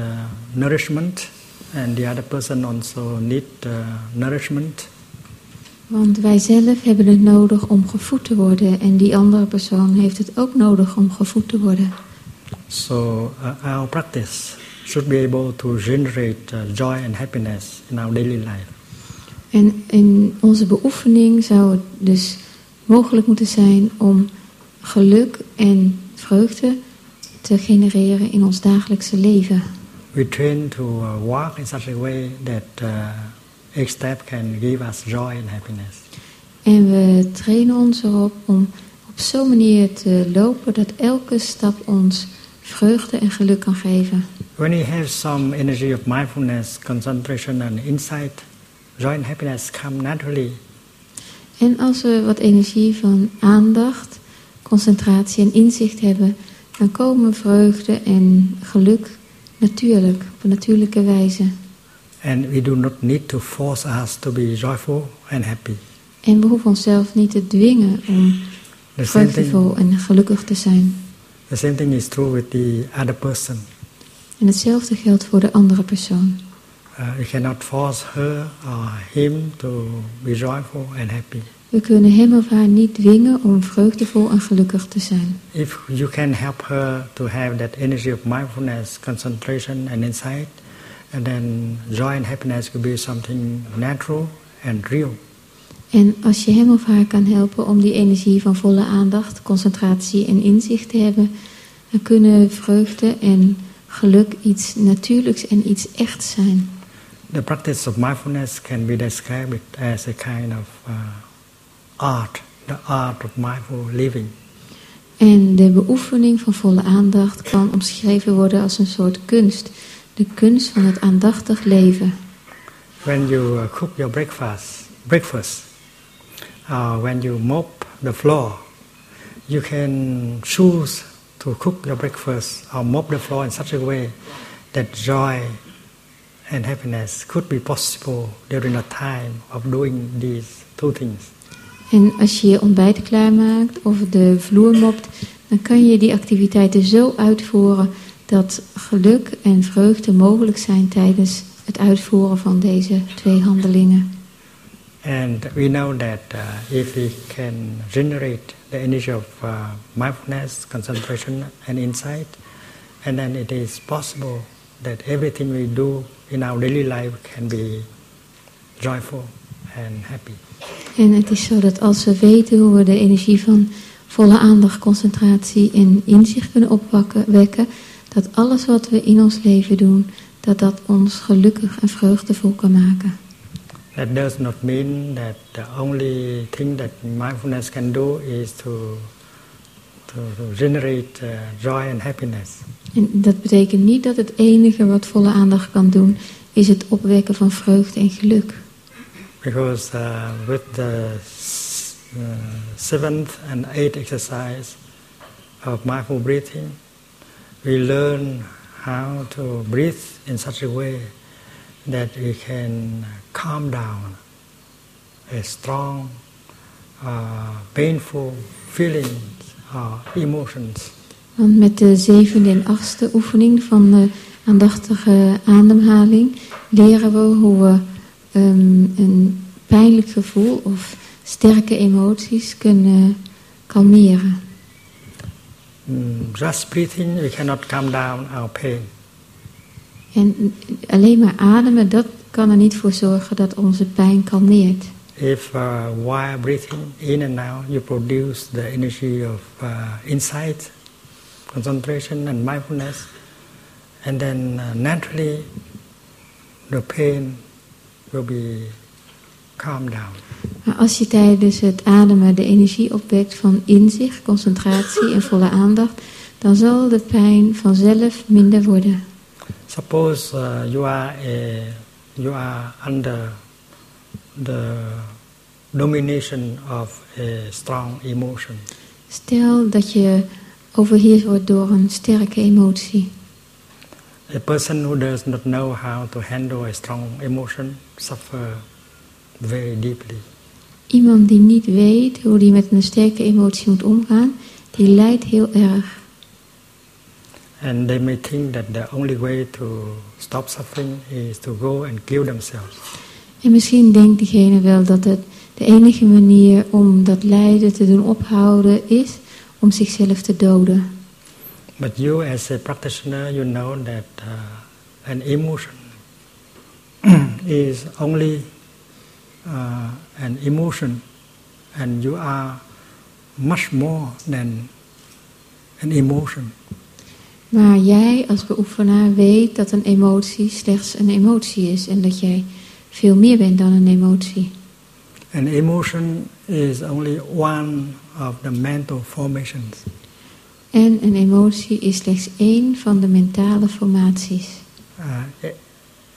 nourishment and the other person also need uh, nourishment. Want wij zelf hebben het nodig om gevoed te worden en die andere persoon heeft het ook nodig om gevoed te worden. So uh, our practice should be able to generate joy and happiness in our daily life. En in onze beoefening zou het dus mogelijk moeten zijn om geluk en vreugde te genereren in ons dagelijkse leven. We train to walk in such a way that uh, each step can give us joy and happiness. En we trainen ons erop om op zo'n manier te lopen dat elke stap ons vreugde en geluk kan geven. When you have some energy of mindfulness, concentration and insight, joy and happiness come naturally. En als we wat energie van aandacht, concentratie en inzicht hebben, dan komen vreugde en geluk natuurlijk, op een natuurlijke wijze. And we do not need to force us to be joyful and happy. En we hoeven onszelf niet te dwingen om vreugdevol en gelukkig te zijn. The same thing is true with the other person. En hetzelfde geldt voor de andere persoon. Uh, you cannot force her or him to be joyful and happy. We kunnen hem of haar niet dwingen om vreugdevol en gelukkig te zijn. If you can help her to have that energy of mindfulness, concentration and insight, and then joy and happiness will be something natural and real. En als je hem of haar kan helpen om die energie van volle aandacht, concentratie en inzicht te hebben, dan kunnen vreugde en geluk iets natuurlijks en iets echts zijn. The practice of mindfulness can be described as a kind of uh, art, the art of mindful living. En de beoefening van volle aandacht kan omschreven worden als een soort kunst. De kunst van het aandachtig leven. When you uh, cook your breakfast, breakfast, uh, when you mop the floor, you can choose to cook your breakfast or mop the floor in such a way that joy and happiness could be possible during the time of doing these two things. En als je je ontbijt klaarmaakt of de vloer mopt, dan kan je die activiteiten zo uitvoeren dat geluk en vreugde mogelijk zijn tijdens het uitvoeren van deze twee handelingen. And we know that uh, if we can generate the energy of uh, mindfulness, concentration, and insight, and then it is possible that everything we do in our daily life can be joyful and happy. En het is zo dat als we weten hoe we de energie van volle aandacht, concentratie en inzicht kunnen opwekken, dat alles wat we in ons leven doen, dat dat ons gelukkig en vreugdevol kan maken. That does not mean that the only thing that mindfulness can do is to, to, to generate uh, joy and happiness. En dat betekent niet dat het enige wat volle aandacht kan doen, is het opwekken van vreugde en geluk. Because uh, with the uh, seventh and eighth exercise of mindful breathing, we learn how to breathe in such a way that we can calm down a strong, uh, painful feelings or emotions. Want met de zevende en achtste oefening van de aandachtige ademhaling leren we hoe we ehm, een pijnlijk gevoel of sterke emoties kunnen kalmeren. Mm, just breathing, we cannot calm down our pain. En alleen maar ademen, dat kan er niet voor zorgen dat onze pijn kalmeert. If uh, while breathing in and out, you produce the energy of uh, insight, concentration, and mindfulness, and then uh, naturally the pain will be calmed down. Maar als je tijdens het ademen de energie opwekt van inzicht, concentratie en volle aandacht, dan zal de pijn vanzelf minder worden. Suppose uh, you are a, you are under the domination of a strong emotion. Stel dat je overheerst wordt door een sterke emotie. A person who does not know how to handle a strong emotion suffer very deeply. Iemand die niet weet hoe die met een sterke emotie moet omgaan, die lijdt heel erg. And they may think that the only way to stop suffering is to go and kill themselves. En misschien denkt diegene wel dat het de enige manier om dat lijden te doen ophouden is om zichzelf te doden. But you, as a practitioner, you know that uh, an emotion is only uh, an emotion, and you are much more than an emotion. Maar jij als beoefenaar weet dat een emotie slechts een emotie is en dat jij veel meer bent dan een emotie. An emotion is only one of the mental formations. En een emotie is slechts één van de mentale formaties. Uh,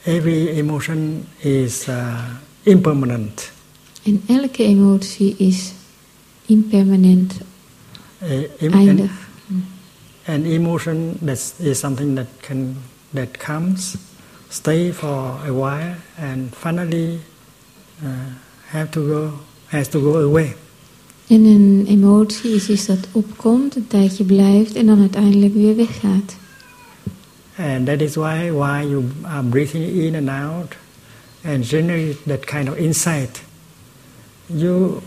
every emotion is uh, impermanent. En elke emotie is impermanent, Uh, em- eindig. An, an emotion that is something that can that comes, stay for a while, and finally uh, have to go has to go away. En een emotie is iets dat opkomt, een tijdje blijft en dan uiteindelijk weer weggaat. And that is why while you are breathing in and out and generate that kind of insight, you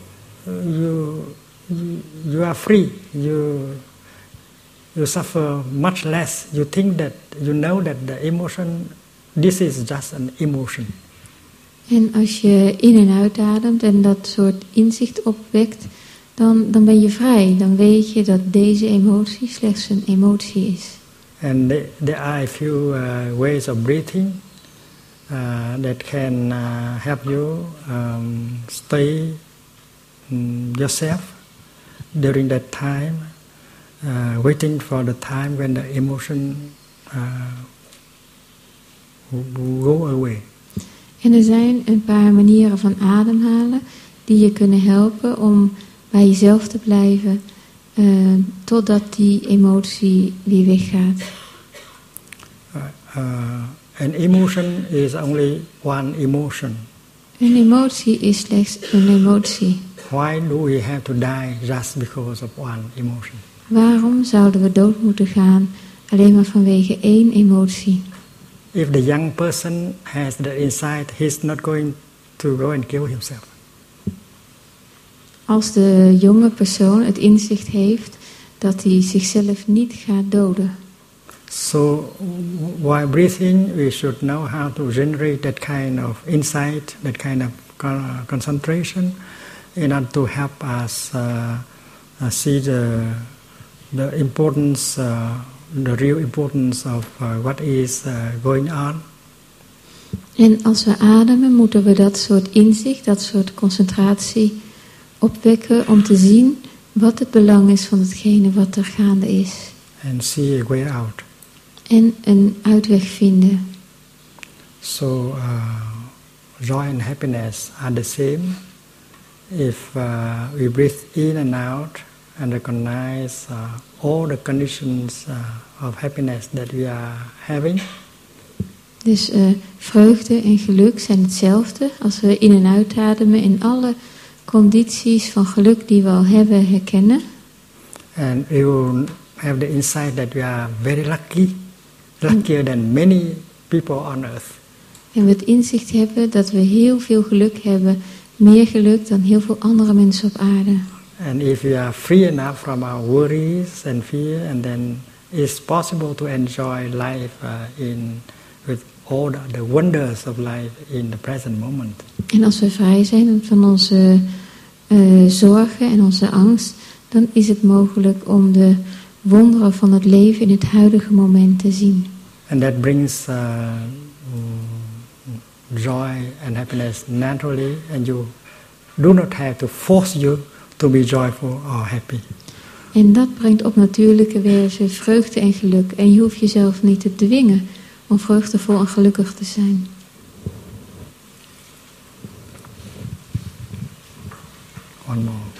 you you, you are free. You you suffer much less. You think that you know that the emotion, this is just an emotion. En als je in en uitademt en dat soort inzicht opwekt, dan, dan ben je vrij. Dan weet je dat deze emotie slechts een emotie is. And there, are a few uh, ways of breathing uh, that can uh, help you um, stay mm, yourself during that time, uh, waiting for the time when the emotion uh, go away. En er zijn een paar manieren van ademhalen die je kunnen helpen om bij jezelf te blijven eh, totdat die emotie weer weggaat. Uh, uh, an emotion is only one emotion. Een emotie is slechts een emotie. Why do we have to die just because of one emotion? Waarom zouden we dood moeten gaan alleen maar vanwege één emotie? If the young person has the insight, he's not going to go and kill himself. Als de jonge persoon het inzicht heeft dat hij zichzelf niet gaat doden. So while breathing, we should know how to generate that kind of insight, that kind of con- concentration, in order to help us uh, uh, see the the importance, uh, the real importance of uh, what is uh, going on. En als we ademen, moeten we dat soort inzicht, dat soort concentratie opwekken om te zien wat het belang is van hetgene wat er gaande is. and see a way out. En een uitweg vinden. So uh, joy and happiness are the same. If uh, we breathe in and out and recognize uh, all the conditions uh, of happiness that we are having, Dus eh, vreugde en geluk zijn hetzelfde. Als we in en uitademen en alle condities van geluk die we al hebben herkennen. and we will have the insight that we are very lucky, luckier than many people on earth. En we het inzicht hebben dat we heel veel geluk hebben. Meer geluk dan heel veel andere mensen op aarde. And if we are free enough from our worries and fear, and then it's possible to enjoy life uh, in all the, the wonders of life in the present moment. En als we vrij zijn van onze eh, zorgen en onze angst, dan is het mogelijk om de wonderen van het leven in het huidige moment te zien. And that brings uh, joy and happiness naturally, and you do not have to force you to be joyful or happy. En dat brengt op natuurlijke wijze vreugde en geluk. En je hoeft jezelf niet te dwingen om vreugdevol en gelukkig te zijn. One.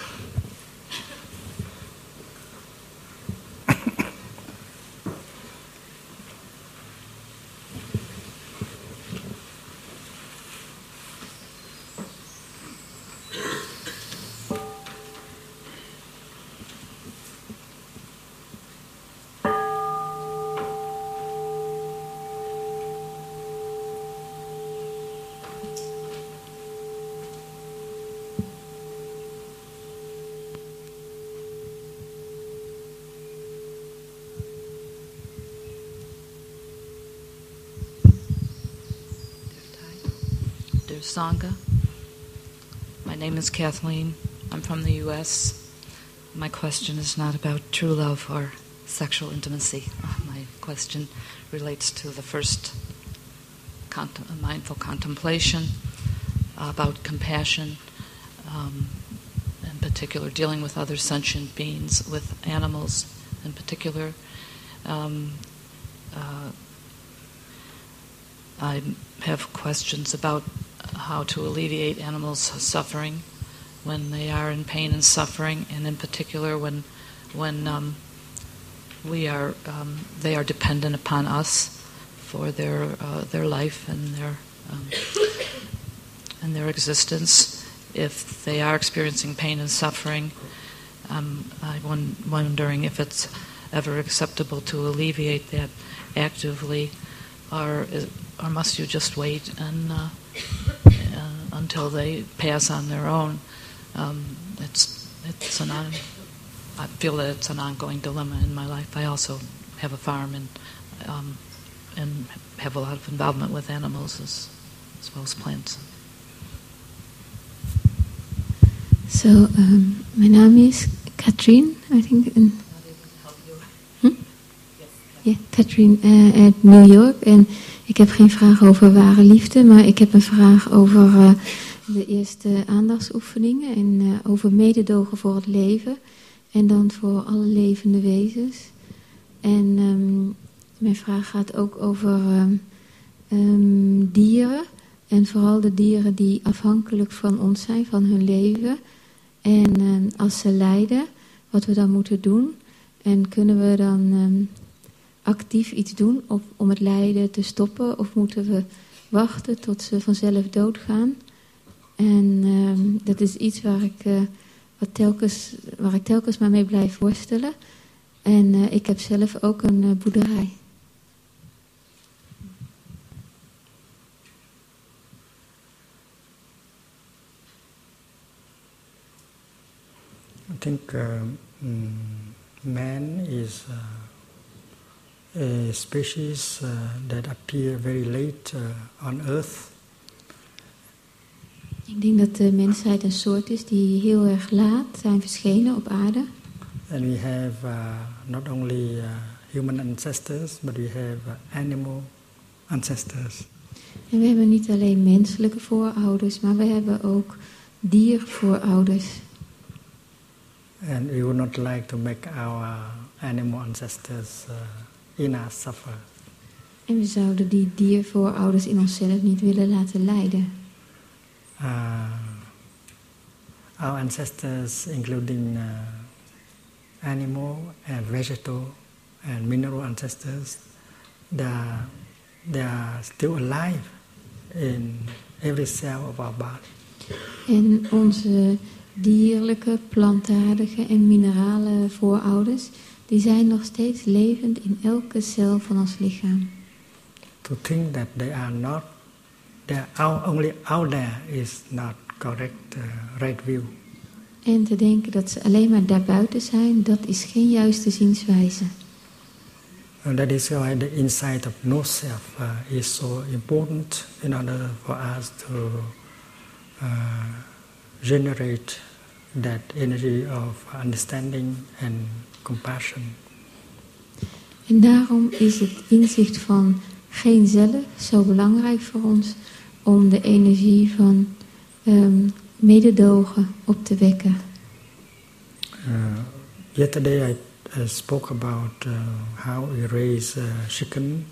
Dear Sangha, my name is Kathleen. I'm from the U.S. My question is not about true love or sexual intimacy. Uh, My question relates to the first contem- mindful contemplation about compassion, um, in particular dealing with other sentient beings, with animals in particular. Um, uh, I have questions about how to alleviate animals' suffering when they are in pain and suffering, and in particular when when um, we are um, they are dependent upon us for their uh, their life and their um, and their existence. If they are experiencing pain and suffering, um, I'm wondering if it's ever acceptable to alleviate that actively, or or must you just wait and uh, until they pass on their own? Um, it's it's an on, I feel that it's an ongoing dilemma in my life. I also have a farm and um, and have a lot of involvement with animals as, as well as plants. So, um, mijn naam is Katrien, I think. And, hm? Ja, Katrien uh, uit New York. En ik heb geen vraag over ware liefde, maar ik heb een vraag over uh, de eerste aandachtsoefeningen en uh, over mededogen voor het leven. En dan voor alle levende wezens. En um, mijn vraag gaat ook over um, um, dieren. En vooral de dieren die afhankelijk van ons zijn, van hun leven. En als ze lijden, wat we dan moeten doen. En kunnen we dan actief iets doen op, om het lijden te stoppen? Of moeten we wachten tot ze vanzelf doodgaan? En um, dat is iets waar ik, uh, wat telkens, waar ik telkens maar mee blijf worstelen. En uh, ik heb zelf ook een uh, boerderij. I think uh, mm, man is uh, a species uh, that appear very late uh, on Earth. Ik denk dat de mensheid een soort is die heel erg laat zijn verschenen op aarde. And we have not only human ancestors, but we have animal ancestors. En we hebben niet alleen menselijke voorouders, maar we hebben ook diervoorouders. And we would not like to make our animal ancestors in us suffer. En we zouden die diervoorouders in onszelf niet willen laten lijden. Uh, our ancestors, including uh, animal and vegetable and mineral ancestors, they are, they are still alive in every cell of our body. En onze dierlijke, plantaardige en minerale voorouders, die zijn nog steeds levend in elke cel van ons lichaam. To think that they are not, they are only out there is not correct, uh, right view. En te denken dat ze alleen maar daarbuiten zijn, dat is geen juiste zienswijze. And that is why the insight of no self uh, is so important in order for us to uh, generate that energy of understanding and compassion. En daarom is het inzicht van geen zelf zo belangrijk voor ons om de energie van um, mededogen op te wekken. Uh, yesterday I uh, spoke about uh, how we raise chicken.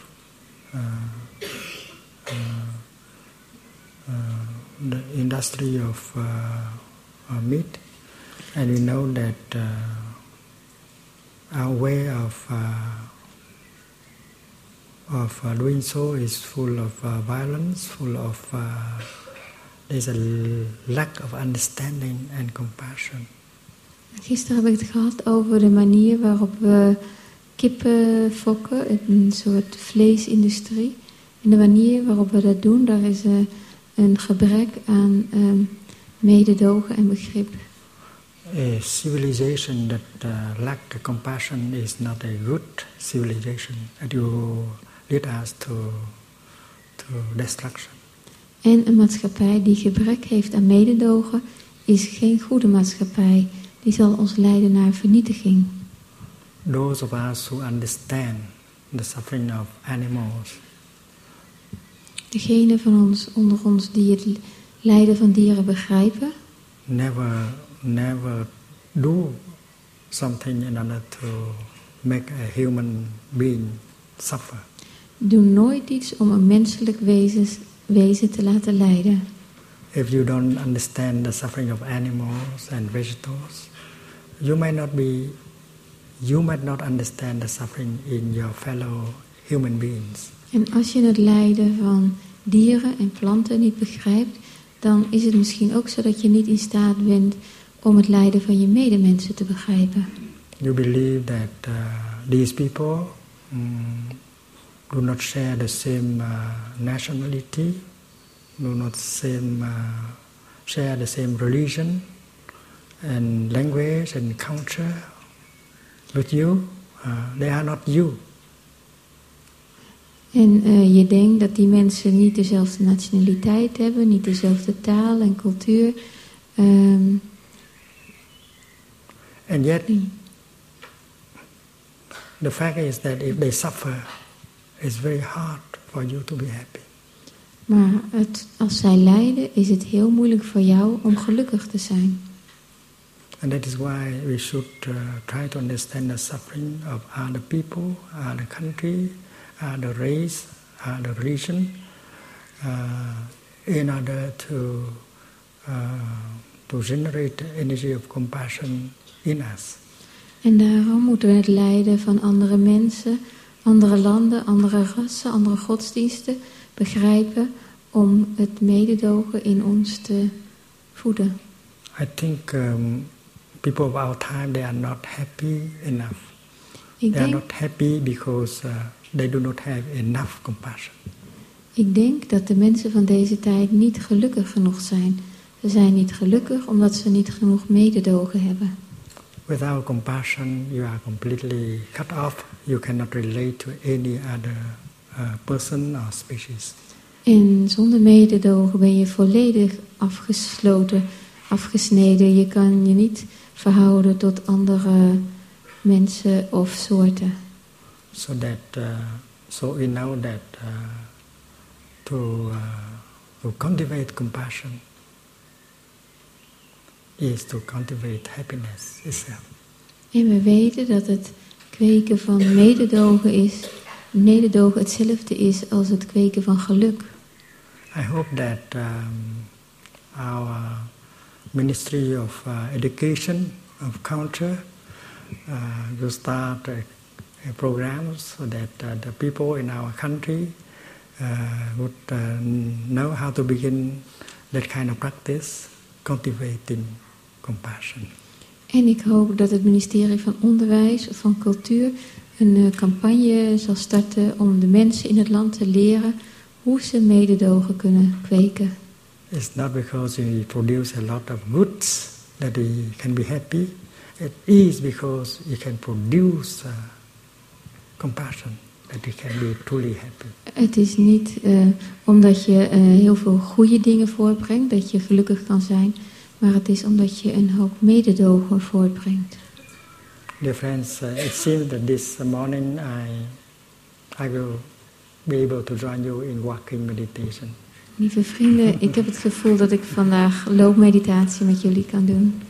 the industry of meat, and we know that our way of of uh, doing so is full of uh, violence, full of uh, there's a lack of understanding and compassion. Gisteren heb ik het gehad over de manier waarop we kippen fokken, een soort vleesindustrie. En de manier waarop we dat doen, daar is een gebrek aan um, mededogen en begrip. A civilization that uh, lacks compassion is not a good civilization. It will lead us to, to destruction. En een maatschappij die gebrek heeft aan mededogen is geen goede maatschappij. Die zal ons leiden naar vernietiging. Those of us who understand the suffering of animals. Degene van ons onder ons die het lijden van dieren begrijpen. Never, never do something in order to make a human being suffer. Doe nooit iets om een menselijk wezen, wezen te laten lijden. If you don't understand the suffering of animals and vegetables, you might not be, you might not understand the suffering in your fellow human beings. En als je het lijden van dieren en planten niet begrijpt, dan is het misschien ook zo dat je niet in staat bent om het lijden van je medemensen te begrijpen. You believe that uh, these people um, do not share the same uh, nationality, do not same, uh, share the same religion and language and culture with you. Uh, they are not you. En uh, je denkt dat die mensen niet dezelfde nationaliteit hebben, niet dezelfde taal en cultuur. Um, And yet, the fact is that if they suffer, it's very hard for you to be happy. Maar het, als zij lijden, is het heel moeilijk voor jou om gelukkig te zijn. And that is why we should uh, try to understand the suffering of other people, other country, other race, other religion, uh, in order to uh, to generate the energy of compassion in us. En daarom moeten we het lijden van andere mensen, andere landen, andere rassen, andere godsdiensten begrijpen om het mededogen in ons te voeden. I think um, people of our time they are not happy enough. Ik they are not happy because uh, they do not have enough compassion. ik denk dat de mensen van deze tijd niet gelukkig genoeg zijn. Ze zijn niet gelukkig omdat ze niet genoeg mededogen hebben. Without compassion, you are completely cut off. You cannot relate to any other uh, person or species. En zonder mededogen ben je volledig afgesloten, afgesneden. Je kan je niet verhouden tot andere mensen of soorten. So that, uh, so we know that uh, to uh, to cultivate compassion is to cultivate happiness itself. En we weten dat het kweken van mededogen is, mededogen hetzelfde is als het kweken van geluk. I hope that um, our Ministry of uh, Education of Culture uh, will start a, a program so that uh, the people in our country uh, would know how to begin that kind of practice, cultivating compassion. En ik hoop dat het ministerie van Onderwijs of van Cultuur een eh, campagne zal starten om de mensen in het land te leren hoe ze mededogen kunnen kweken. It's not because we produce a lot of goods that we can be happy. It is because we can produce uh, compassion that we can be truly happy. Het is niet eh, omdat je eh, heel veel goede dingen voortbrengt dat je gelukkig kan zijn, maar het is omdat je een hoop mededogen voortbrengt. Dear friends, uh, it seems that this morning I, I will be able to join you in walking meditation. Lieve vrienden, ik heb het gevoel dat ik vandaag loopmeditatie met jullie kan doen.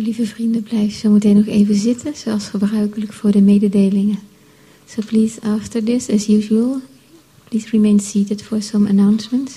Lieve vrienden, blijf zo meteen nog even zitten, zoals gebruikelijk voor de mededelingen. So please, after this, as usual, please remain seated for some announcements.